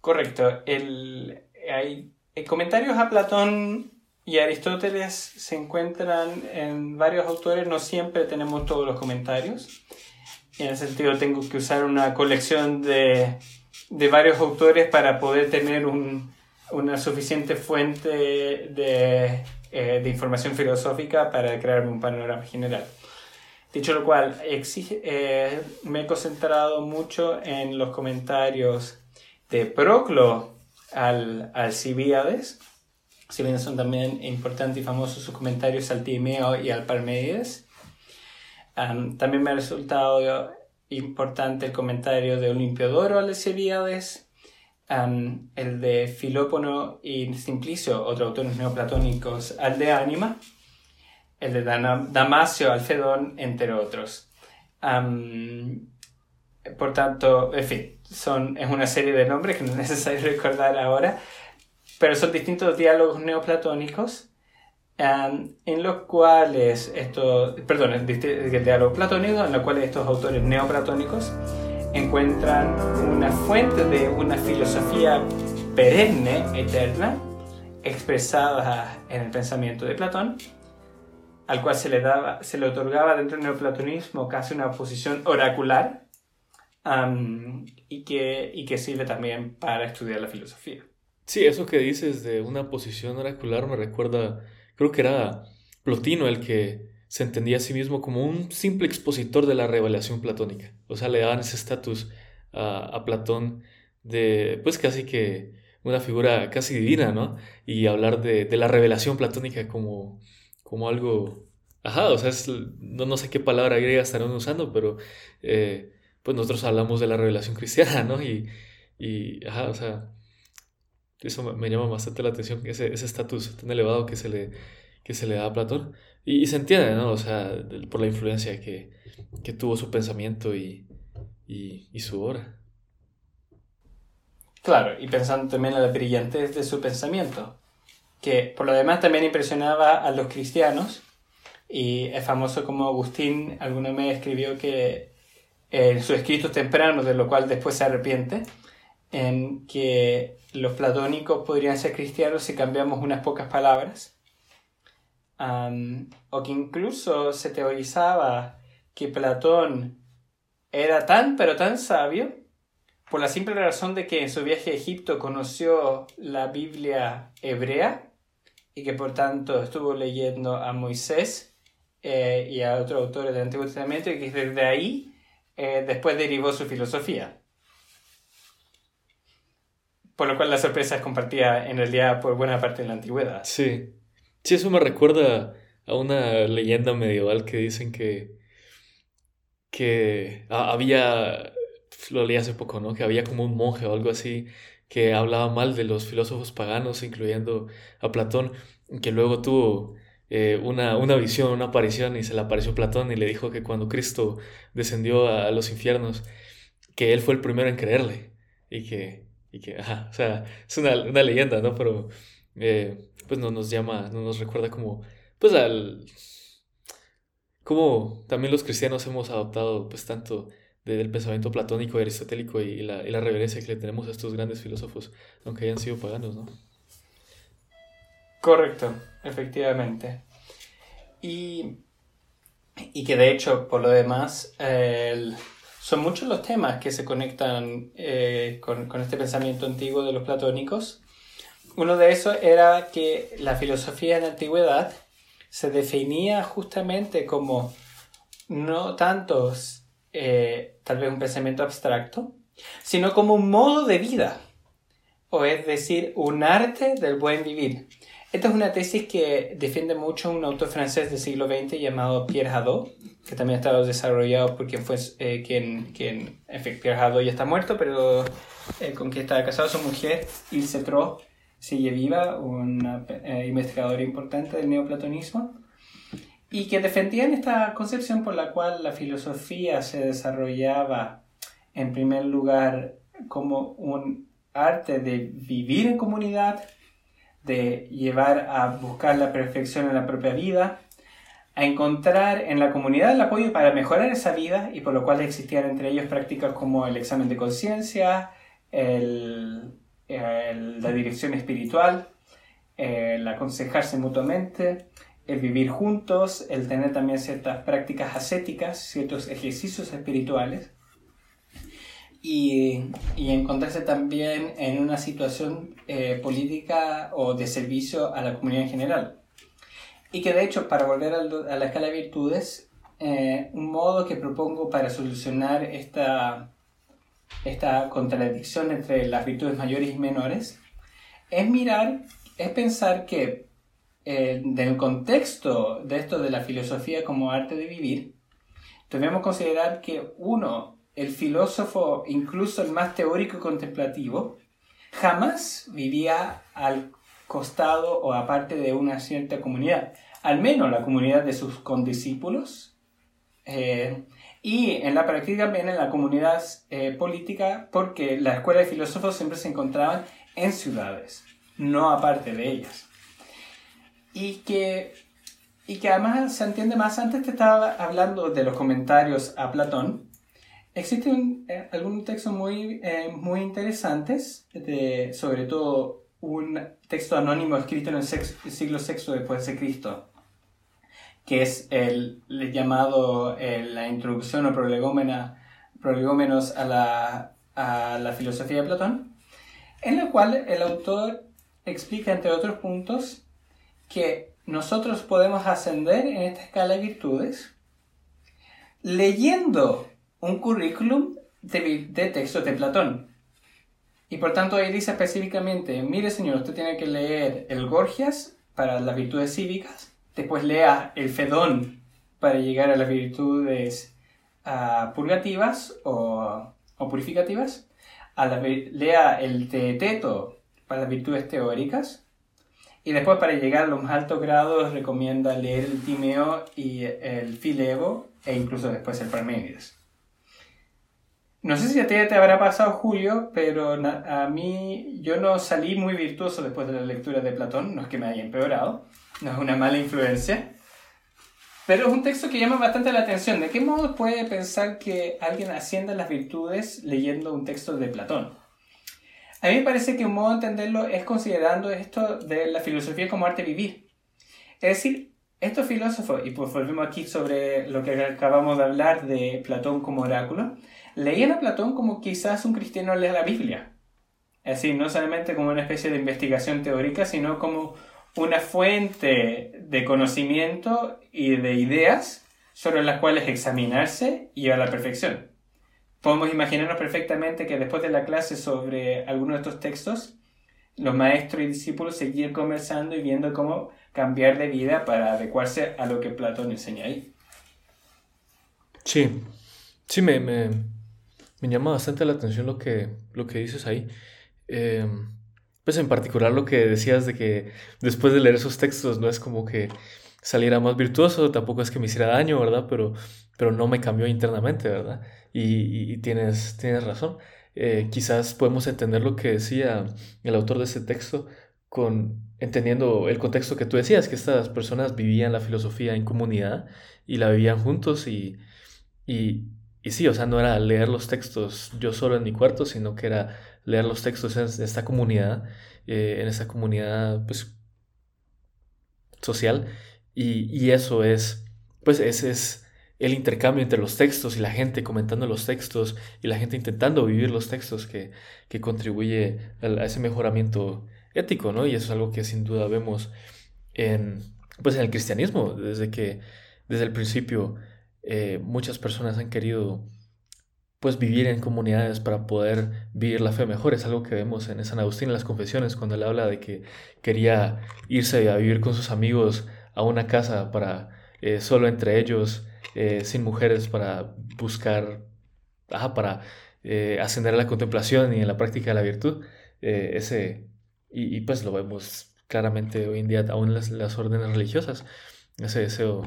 Speaker 2: Correcto. El, hay, comentarios a Platón y Aristóteles se encuentran en varios autores, no siempre tenemos todos los comentarios. En ese sentido tengo que usar una colección de, de varios autores para poder tener un, una suficiente fuente de eh, de información filosófica para crearme un panorama general. Dicho lo cual, eh, me he concentrado mucho en los comentarios de Proclo al, al si bien son también importantes y famosos sus comentarios al Timeo y al Parmenides. También me ha resultado importante el comentario de Olimpio al Alcibiades el de Filópono y Simplicio, otros autores neoplatónicos, al de Ánima, el de Damasio, Alfedón, entre otros. por tanto, en fin, son, es una serie de nombres que no es necesario recordar ahora, pero son distintos diálogos neoplatónicos um, en los cuales estos, perdón, el diálogo platónico en los cuales estos autores neoplatónicos encuentran una fuente de una filosofía perenne, eterna, expresada en el pensamiento de Platón, al cual se le, daba, se le otorgaba dentro del neoplatonismo casi una posición oracular y, que, y que sirve también para estudiar la filosofía.
Speaker 1: Sí, eso que dices de una posición oracular me recuerda, creo que era Plotino el que se entendía a sí mismo como un simple expositor de la revelación platónica. O sea, le daban ese estatus a, Platón de, pues casi que una figura casi divina, ¿no? Y hablar de, la revelación platónica como, como algo... Ajá, o sea, no, no, sé qué palabra griega estarán usando, pero eh, pues nosotros hablamos de la revelación cristiana, ¿no? Y, y ajá, o sea, eso me, llama bastante la atención, ese estatus tan elevado que se le, que se le da a Platón. Y, se entiende, ¿no? O sea, por la influencia que, que tuvo su pensamiento y, y, su obra.
Speaker 2: Claro, y pensando también en la brillantez de su pensamiento, que por lo demás también impresionaba a los cristianos, y es famoso como Agustín alguna vez escribió que en su escrito temprano, de lo cual después se arrepiente, en que los platónicos podrían ser cristianos si cambiamos unas pocas palabras, o que incluso se teorizaba que Platón era tan pero tan sabio por la simple razón de que en su viaje a Egipto conoció la Biblia hebrea y que por tanto estuvo leyendo a Moisés eh, y a otros autores del Antiguo Testamento y que desde ahí eh, después derivó su filosofía. Por lo cual la sorpresa es compartida en realidad por buena parte de la antigüedad.
Speaker 1: Sí. Sí, eso me recuerda a una leyenda medieval que dicen que, que había, lo leí hace poco, ¿no? Que había como un monje o algo así que hablaba mal de los filósofos paganos, incluyendo a Platón, que luego tuvo eh, una, una visión, una aparición y se le apareció Platón y le dijo que cuando Cristo descendió a, los infiernos, que él fue el primero en creerle y que, y que ajá, o sea, es una, una leyenda, ¿no? Pero eh, pues no nos llama, no nos recuerda como, pues al, como también los cristianos hemos adoptado pues tanto del pensamiento platónico y aristotélico y la, y la reverencia que le tenemos a estos grandes filósofos, aunque hayan sido paganos, ¿no?
Speaker 2: Correcto, efectivamente. Y, y que de hecho, por lo demás, son muchos los temas que se conectan eh, con, este pensamiento antiguo de los platónicos uno de esos era que la filosofía en la antigüedad se definía justamente como no tanto eh, tal vez un pensamiento abstracto, sino como un modo de vida, o es decir, un arte del buen vivir. Esta es una tesis que defiende mucho un autor francés del siglo XX llamado Pierre Hadot, que también ha estado desarrollado por quien fue, eh, quien, quien, en fin, Pierre Hadot ya está muerto, pero eh, con quien estaba casado su mujer, Ilse Tro, sigue viva, una eh, investigadora importante del neoplatonismo, y que defendían esta concepción por la cual la filosofía se desarrollaba en primer lugar como un arte de vivir en comunidad, de llevar a buscar la perfección en la propia vida, a encontrar en la comunidad el apoyo para mejorar esa vida y por lo cual existían entre ellos prácticas como el examen de conciencia, la dirección espiritual, el aconsejarse mutuamente, el vivir juntos, el tener también ciertas prácticas ascéticas, ciertos ejercicios espirituales y, y encontrarse también en una situación eh, política o de servicio a la comunidad en general. Y que de hecho, para volver a, la escala de virtudes, eh, un modo que propongo para solucionar esta, esta contradicción entre las virtudes mayores y menores, es mirar, es pensar que eh, en el contexto de esto de la filosofía como arte de vivir, debemos considerar que uno, el filósofo, incluso el más teórico y contemplativo, jamás vivía al costado o aparte de una cierta comunidad, al menos la comunidad de sus condiscípulos, eh, y en la práctica también en la comunidad eh, política, porque la escuela de filósofos siempre se encontraban en ciudades, no aparte de ellas. Y que, y que además se entiende más, antes te estaba hablando de los comentarios a Platón, existen eh, algunos textos muy, eh, muy interesantes, de, sobre todo un texto anónimo escrito en el, siglo VI después de Cristo, que es el, llamado eh, la introducción o prolegómenos a la, a la filosofía de Platón, en la cual el autor explica, entre otros puntos, que nosotros podemos ascender en esta escala de virtudes leyendo un currículum de, de textos de Platón. Y por tanto ahí dice específicamente, mire señor, usted tiene que leer el Gorgias para las virtudes cívicas, después lea el Fedón para llegar a las virtudes uh, purgativas o, o purificativas, a lea el Teeteto para las virtudes teóricas, y después para llegar a los más altos grados recomienda leer el Timeo y el Filebo e incluso después el Parménides. No sé si a ti te habrá pasado, Julio, pero a mí yo no salí muy virtuoso después de la lectura de Platón, no es que me haya empeorado, no es una mala influencia, pero es un texto que llama bastante la atención. ¿De qué modo puede pensar que alguien ascienda las virtudes leyendo un texto de Platón? A mí me parece que un modo de entenderlo es considerando esto de la filosofía como arte vivir. Es decir, estos filósofos, y pues volvemos aquí sobre lo que acabamos de hablar de Platón como oráculo, leían a Platón como quizás un cristiano lee la Biblia. Es decir, no solamente como una especie de investigación teórica, sino como una fuente de conocimiento y de ideas sobre las cuales examinarse y llevar a la perfección. Podemos imaginarnos perfectamente que después de la clase sobre algunos de estos textos, los maestros y discípulos seguían conversando y viendo cómo cambiar de vida para adecuarse a lo que Platón enseña ahí.
Speaker 1: Sí, sí, me, me, me llama bastante la atención lo que, lo que dices ahí. Em, pues en particular lo que decías de que después de leer esos textos no es como que saliera más virtuoso, tampoco es que me hiciera daño, ¿verdad? Pero, pero no me cambió internamente, ¿verdad? Y, tienes, tienes razón. Eh, quizás podemos entender lo que decía el autor de ese texto con entendiendo el contexto que tú decías, que estas personas vivían la filosofía en comunidad y la vivían juntos y, y, y sí, o sea, no era leer los textos yo solo en mi cuarto, sino que era leer los textos en esta comunidad, eh, en esta comunidad pues, social. Y, y, eso es, pues ese es el intercambio entre los textos y la gente comentando los textos y la gente intentando vivir los textos que, que contribuye a, ese mejoramiento ético, ¿no? Y eso es algo que sin duda vemos en, pues, en el cristianismo, desde que desde el principio eh, muchas personas han querido pues vivir en comunidades para poder vivir la fe mejor. Es algo que vemos en San Agustín en las confesiones, cuando él habla de que quería irse a vivir con sus amigos a una casa para eh, solo entre ellos, eh, sin mujeres, para buscar, para ascender a la contemplación y en la práctica de la virtud. ese, y, pues lo vemos claramente hoy en día aún en las, las órdenes religiosas, ese deseo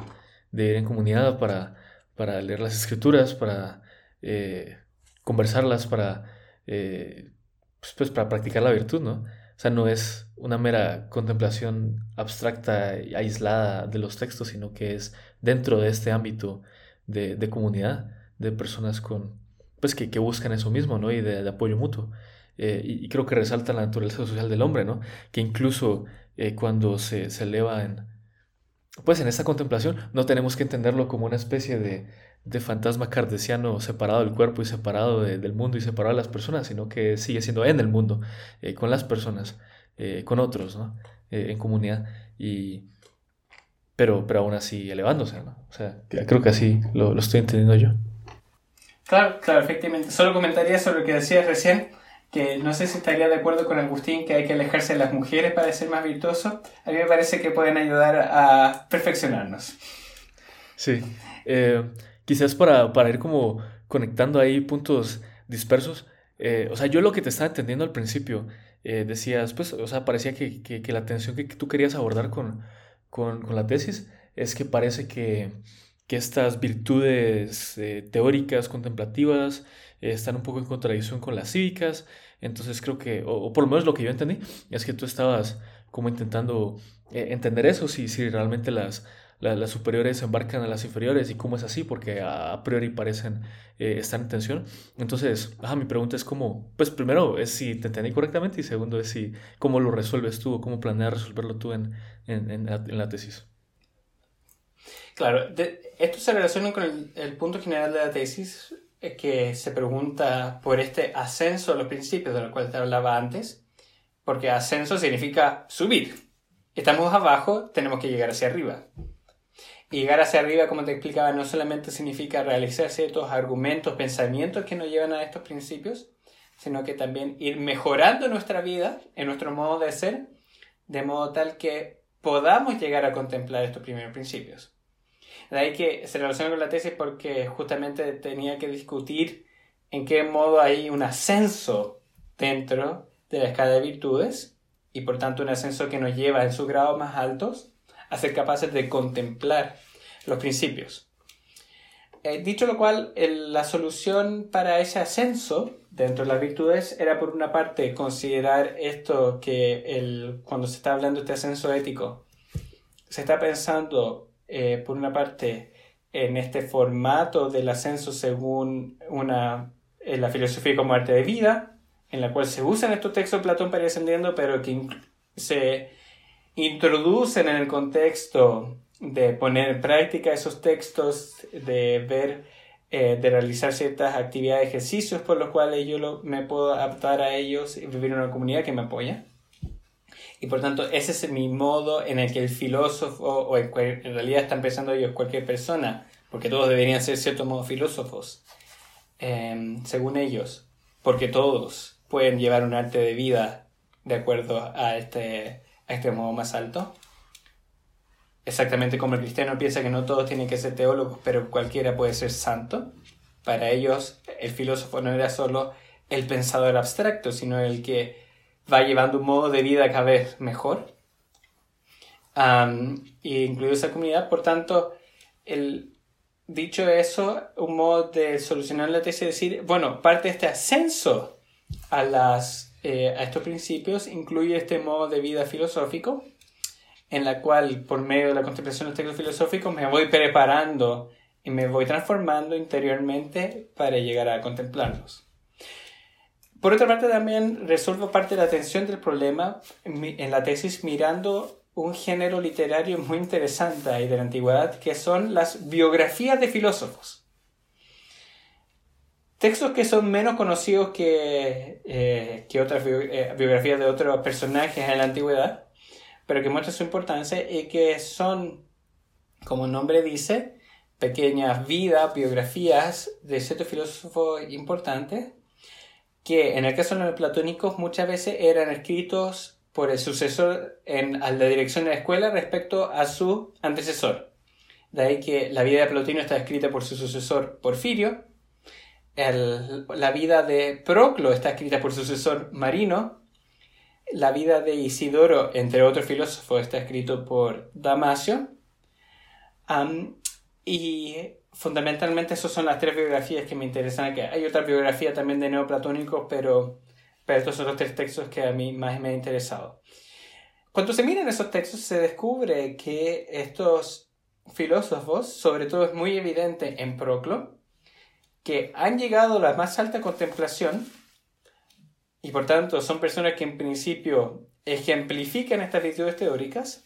Speaker 1: de ir en comunidad para para leer las escrituras, para eh, conversarlas, para, eh, pues, pues, para practicar la virtud, ¿no? O sea, no es una mera contemplación abstracta y aislada de los textos, sino que es dentro de este ámbito de, comunidad, de personas con, pues, que, buscan eso mismo, ¿no? Y de, apoyo mutuo. Eh, y, creo que resalta la naturaleza social del hombre, ¿no? Que incluso cuando se, se eleva en, pues en esta contemplación no tenemos que entenderlo como una especie de, de fantasma cardesiano separado del cuerpo y separado del mundo y separado de las personas, sino que sigue siendo en el mundo, eh, con las personas, eh, con otros, ¿no? Eh, en comunidad, y, pero, pero aún así elevándose, ¿no? O sea, creo que así lo, lo estoy entendiendo yo.
Speaker 2: Claro, claro, efectivamente. Solo comentaría sobre lo que decías recién que no sé si estaría de acuerdo con Agustín que hay que alejarse de las mujeres para ser más virtuoso. A mí me parece que pueden ayudar a perfeccionarnos.
Speaker 1: Sí. Eh, quizás para, para, ir como conectando ahí puntos dispersos. Eh, o sea, yo lo que te estaba entendiendo al principio, eh, decías, pues, o sea, parecía que, que, la atención que tú querías abordar con, con, con la tesis es que parece que, que estas virtudes eh, teóricas, contemplativas, eh, están un poco en contradicción con las cívicas. Entonces creo que, o, por lo menos lo que yo entendí, es que tú estabas como intentando entender eso, si, si realmente las, las superiores embarcan a las inferiores y cómo es así, porque a, priori parecen estar en tensión. Entonces, mi pregunta es cómo, pues primero es si te entendí correctamente y segundo es si cómo lo resuelves tú o cómo planeas resolverlo tú en, en la tesis.
Speaker 2: Claro, esto se relaciona con el, punto general de la tesis eh, que se pregunta por este ascenso a los principios de los cual te hablaba antes, porque ascenso significa subir. Estamos abajo, tenemos que llegar hacia arriba. Y llegar hacia arriba, como te explicaba, no solamente significa realizar ciertos argumentos, pensamientos que nos llevan a estos principios, sino que también ir mejorando nuestra vida, en nuestro modo de ser, de modo tal que podamos llegar a contemplar estos primeros principios. De ahí que se relaciona con la tesis porque justamente tenía que discutir en qué modo hay un ascenso dentro de la escala de virtudes y por tanto un ascenso que nos lleva en sus grados más altos a ser capaces de contemplar los principios. Eh, dicho lo cual, la solución para ese ascenso dentro de las virtudes era por una parte considerar esto que el, cuando se está hablando de este ascenso ético, se está pensando eh, por una parte, en este formato del ascenso según una, en la filosofía como arte de vida, en la cual se usan estos textos de Platón para ir ascendiendo, pero que se introducen en el contexto de poner en práctica esos textos, de ver, eh, de realizar ciertas actividades, ejercicios por los cuales yo me puedo adaptar a ellos y vivir en una comunidad que me apoya. Y por tanto, ese es mi modo en el que el filósofo, o en, realidad están pensando ellos cualquier persona, porque todos deberían ser cierto modo filósofos, em, según ellos, porque todos pueden llevar un arte de vida de acuerdo a este, a este modo más alto. Exactamente como el cristiano piensa que no todos tienen que ser teólogos, pero cualquiera puede ser santo. Para ellos, el filósofo no era solo el pensador abstracto, sino el que va llevando un modo de vida cada vez mejor, y incluido esa comunidad. Por tanto, el, dicho eso, un modo de solucionar la tesis es decir, bueno, parte de este ascenso a, las, eh, a estos principios incluye este modo de vida filosófico, en la cual, por medio de la contemplación de los textos filosóficos, me voy preparando y me voy transformando interiormente para llegar a contemplarlos. Por otra parte, también resuelvo parte de la atención del problema en la tesis mirando un género literario muy interesante ahí de la antigüedad, que son las biografías de filósofos. Textos que son menos conocidos que, eh, que otras eh, biografías de otros personajes en la antigüedad, pero que muestran su importancia y que son, como el nombre dice, pequeñas vidas, biografías de ciertos filósofos importantes que en el caso de los platónicos muchas veces eran escritos por el sucesor en a la dirección de la escuela respecto a su antecesor. De ahí que la vida de Plotino está escrita por su sucesor Porfirio, la vida de Proclo está escrita por su sucesor Marino, la vida de Isidoro, entre otros filósofos, está escrito por Damasio, y fundamentalmente esas son las tres biografías que me interesan. Hay otra biografía también de neoplatónicos, pero, pero estos son los tres textos que a mí más me han interesado. Cuando se miran esos textos se descubre que estos filósofos, sobre todo es muy evidente en Proclo, que han llegado a la más alta contemplación y por tanto son personas que en principio ejemplifican estas virtudes teóricas,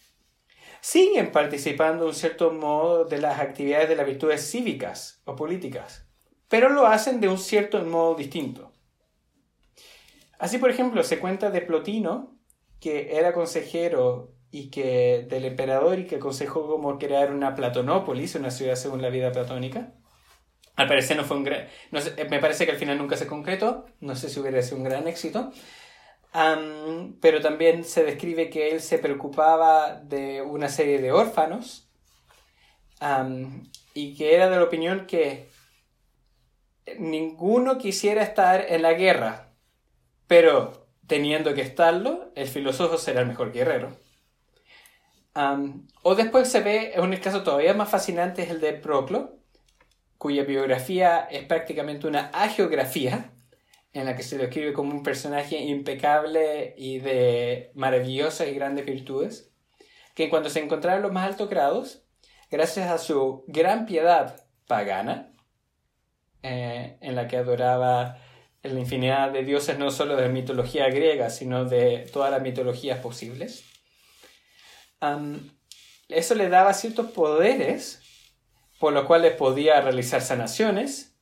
Speaker 2: siguen participando de un cierto modo de las actividades de las virtudes cívicas o políticas, pero lo hacen de un cierto modo distinto. Así, por ejemplo, se cuenta de Plotino, que era consejero y que del emperador y que aconsejó cómo crear una Platonópolis, una ciudad según la vida platónica. Al parecer no fue un me parece que al final nunca se concretó, no sé si hubiera sido un gran éxito, pero también se describe que él se preocupaba de una serie de órfanos y que era de la opinión que ninguno quisiera estar en la guerra, pero teniendo que estarlo, el filósofo será el mejor guerrero. o después se ve, un caso todavía más fascinante, es el de Proclo, cuya biografía es prácticamente una agiografía, en la que se describe como un personaje impecable y de maravillosas y grandes virtudes, que cuando se encontraba en los más altos grados, gracias a su gran piedad pagana, eh, en la que adoraba la infinidad de dioses no solo de mitología griega, sino de todas las mitologías posibles, eso le daba ciertos poderes por los cuales podía realizar sanaciones,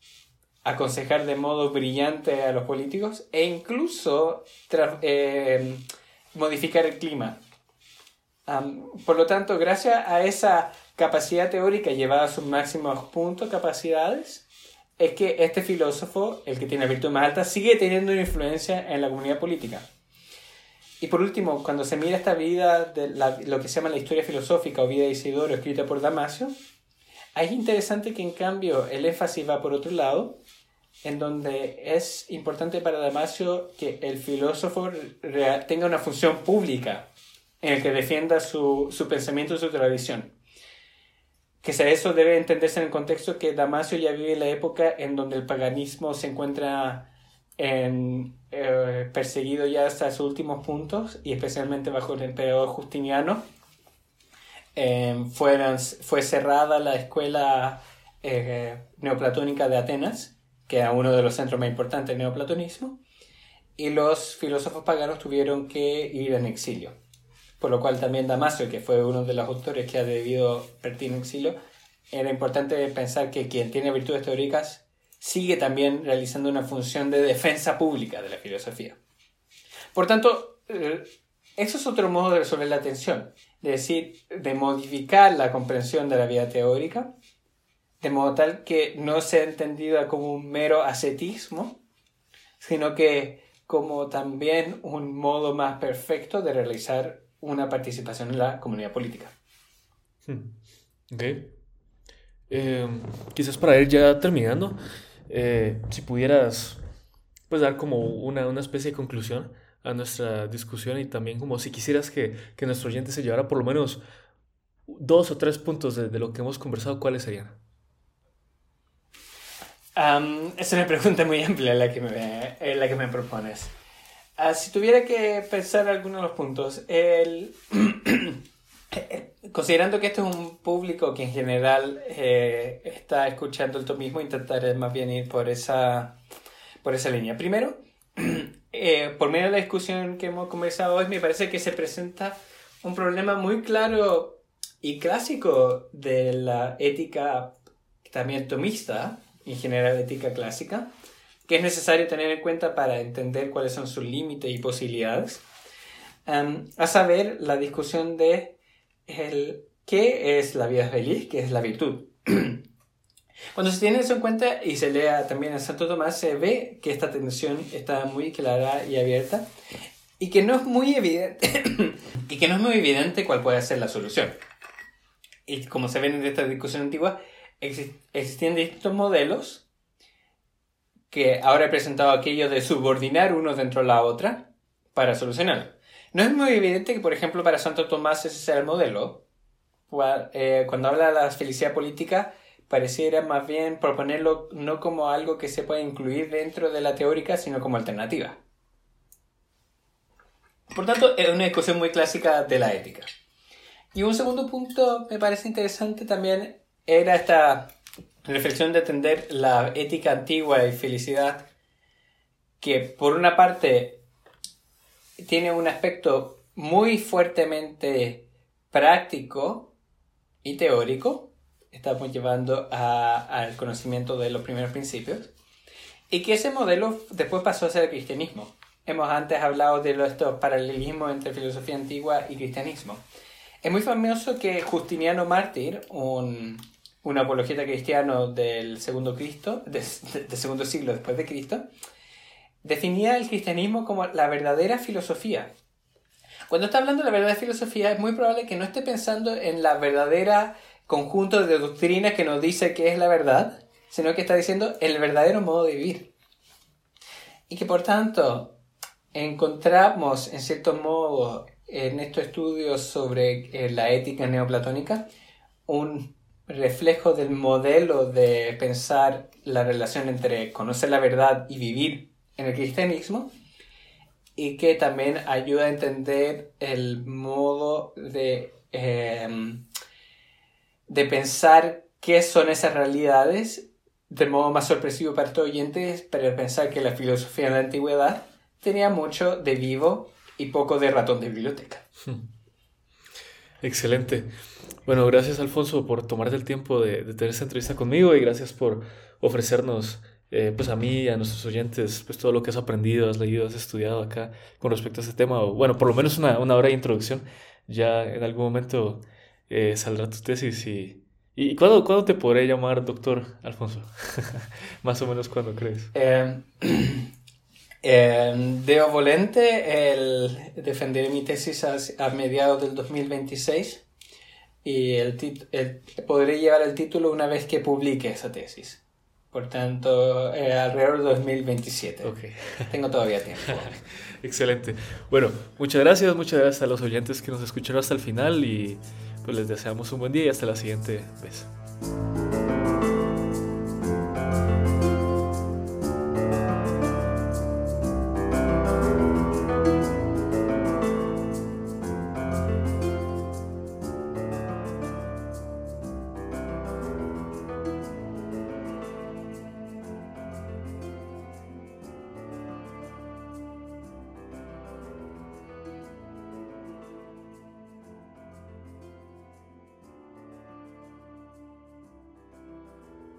Speaker 2: aconsejar de modo brillante a los políticos e incluso eh, modificar el clima. por lo tanto, gracias a esa capacidad teórica llevada a sus máximos puntos, capacidades, es que este filósofo, el que tiene la virtud más alta, sigue teniendo una influencia en la comunidad política. Y por último, cuando se mira esta vida de lo que se llama la historia filosófica o vida de Isidoro escrita por Damasio, es interesante que en cambio el énfasis va por otro lado, en donde es importante para Damasio que el filósofo tenga una función pública en el que defienda su, su pensamiento y su tradición. Que eso debe entenderse en el contexto que Damasio ya vive la época en donde el paganismo se encuentra en, eh, perseguido ya hasta sus últimos puntos y especialmente bajo el emperador Justiniano. Eh, fue cerrada la escuela eh, neoplatónica de Atenas, que era uno de los centros más importantes del neoplatonismo, y los filósofos paganos tuvieron que ir en exilio. Por lo cual también Damasio, que fue uno de los autores que ha debido partir en exilio, era importante pensar que quien tiene virtudes teóricas sigue también realizando una función de defensa pública de la filosofía. Por tanto, eh, eso es otro modo de resolver la tensión, es decir, de modificar la comprensión de la vida teórica, de modo tal que no sea entendida como un mero ascetismo, sino que como también un modo más perfecto de realizar una participación en la comunidad política.
Speaker 1: Hmm. Eh, quizás para ir ya terminando, eh, si pudieras pues dar como una, una, especie de conclusión a nuestra discusión y también como si quisieras que, que nuestro oyente se llevara por lo menos dos o tres puntos de, de lo que hemos conversado, ¿cuáles serían?
Speaker 2: es una pregunta muy amplia la que me, eh, la que me propones. Ah, si tuviera que pensar algunos de los puntos, el... considerando que este es un público que en general eh, está escuchando el tomismo, intentaré más bien ir por esa, por esa línea. Primero, eh, por medio de la discusión que hemos conversado hoy, me parece que se presenta un problema muy claro y clásico de la ética también tomista, en general ética clásica, que es necesario tener en cuenta para entender cuáles son sus límites y posibilidades. a saber, la discusión de el qué es la vida feliz, qué es la virtud. Cuando se tiene eso en cuenta y se lea también en Santo Tomás, se ve que esta tensión está muy clara y abierta y que no es muy evidente y que no es muy evidente cuál puede ser la solución. Y como se ven en esta discusión antigua, existían distintos modelos que ahora he presentado aquello de subordinar uno dentro de la otra para solucionarlo. No es muy evidente que, por ejemplo, para Santo Tomás ese sea el modelo. Eh, cuando habla de la felicidad política, pareciera más bien proponerlo no como algo que se puede incluir dentro de la teórica, sino como alternativa. Por tanto, es una discusión muy clásica de la ética. Y un segundo punto me parece interesante también era esta reflexión de entender la ética antigua y felicidad, que por una parte tiene un aspecto muy fuertemente práctico y teórico. Estamos llevando al conocimiento de los primeros principios. Y que ese modelo después pasó a ser el cristianismo. Hemos antes hablado de estos paralelismos entre filosofía antigua y cristianismo. Es muy famoso que Justiniano Mártir, un, un apologeta cristiano del segundo, Cristo, del segundo siglo después de Cristo, definía el cristianismo como la verdadera filosofía. Cuando está hablando de la verdadera filosofía, es muy probable que no esté pensando en la verdadera conjunto de doctrinas que nos dice que es la verdad, sino que está diciendo el verdadero modo de vivir. Y que por tanto encontramos, en cierto modo, en estos estudios sobre eh, la ética neoplatónica un reflejo del modelo de pensar la relación entre conocer la verdad y vivir en el cristianismo y que también ayuda a entender el modo de, em, de pensar qué son esas realidades de modo más sorpresivo para estos oyentes, pero pensar que la filosofía en la antigüedad tenía mucho de vivo y poco de ratón de biblioteca.
Speaker 1: Excelente. Bueno, gracias Alfonso por tomarte el tiempo de, tener esta entrevista conmigo y gracias por ofrecernos eh, pues a mí a nuestros oyentes pues todo lo que has aprendido, has leído, has estudiado acá con respecto a este tema. O, bueno, por lo menos una, una hora de introducción. Ya en algún momento eh, saldrá tu tesis y... ¿Y cuándo, cuándo te podré llamar doctor Alfonso? Más o menos cuándo crees.
Speaker 2: Eh, eh, Volente, el, defenderé mi tesis a, a mediados del 2026 y el, el, podré llevar el título una vez que publique esa tesis. Por tanto, eh, alrededor de 2027. Okay. Tengo todavía tiempo.
Speaker 1: Excelente. Bueno, muchas gracias, muchas gracias a los oyentes que nos escucharon hasta el final y pues les deseamos un buen día y hasta la siguiente vez.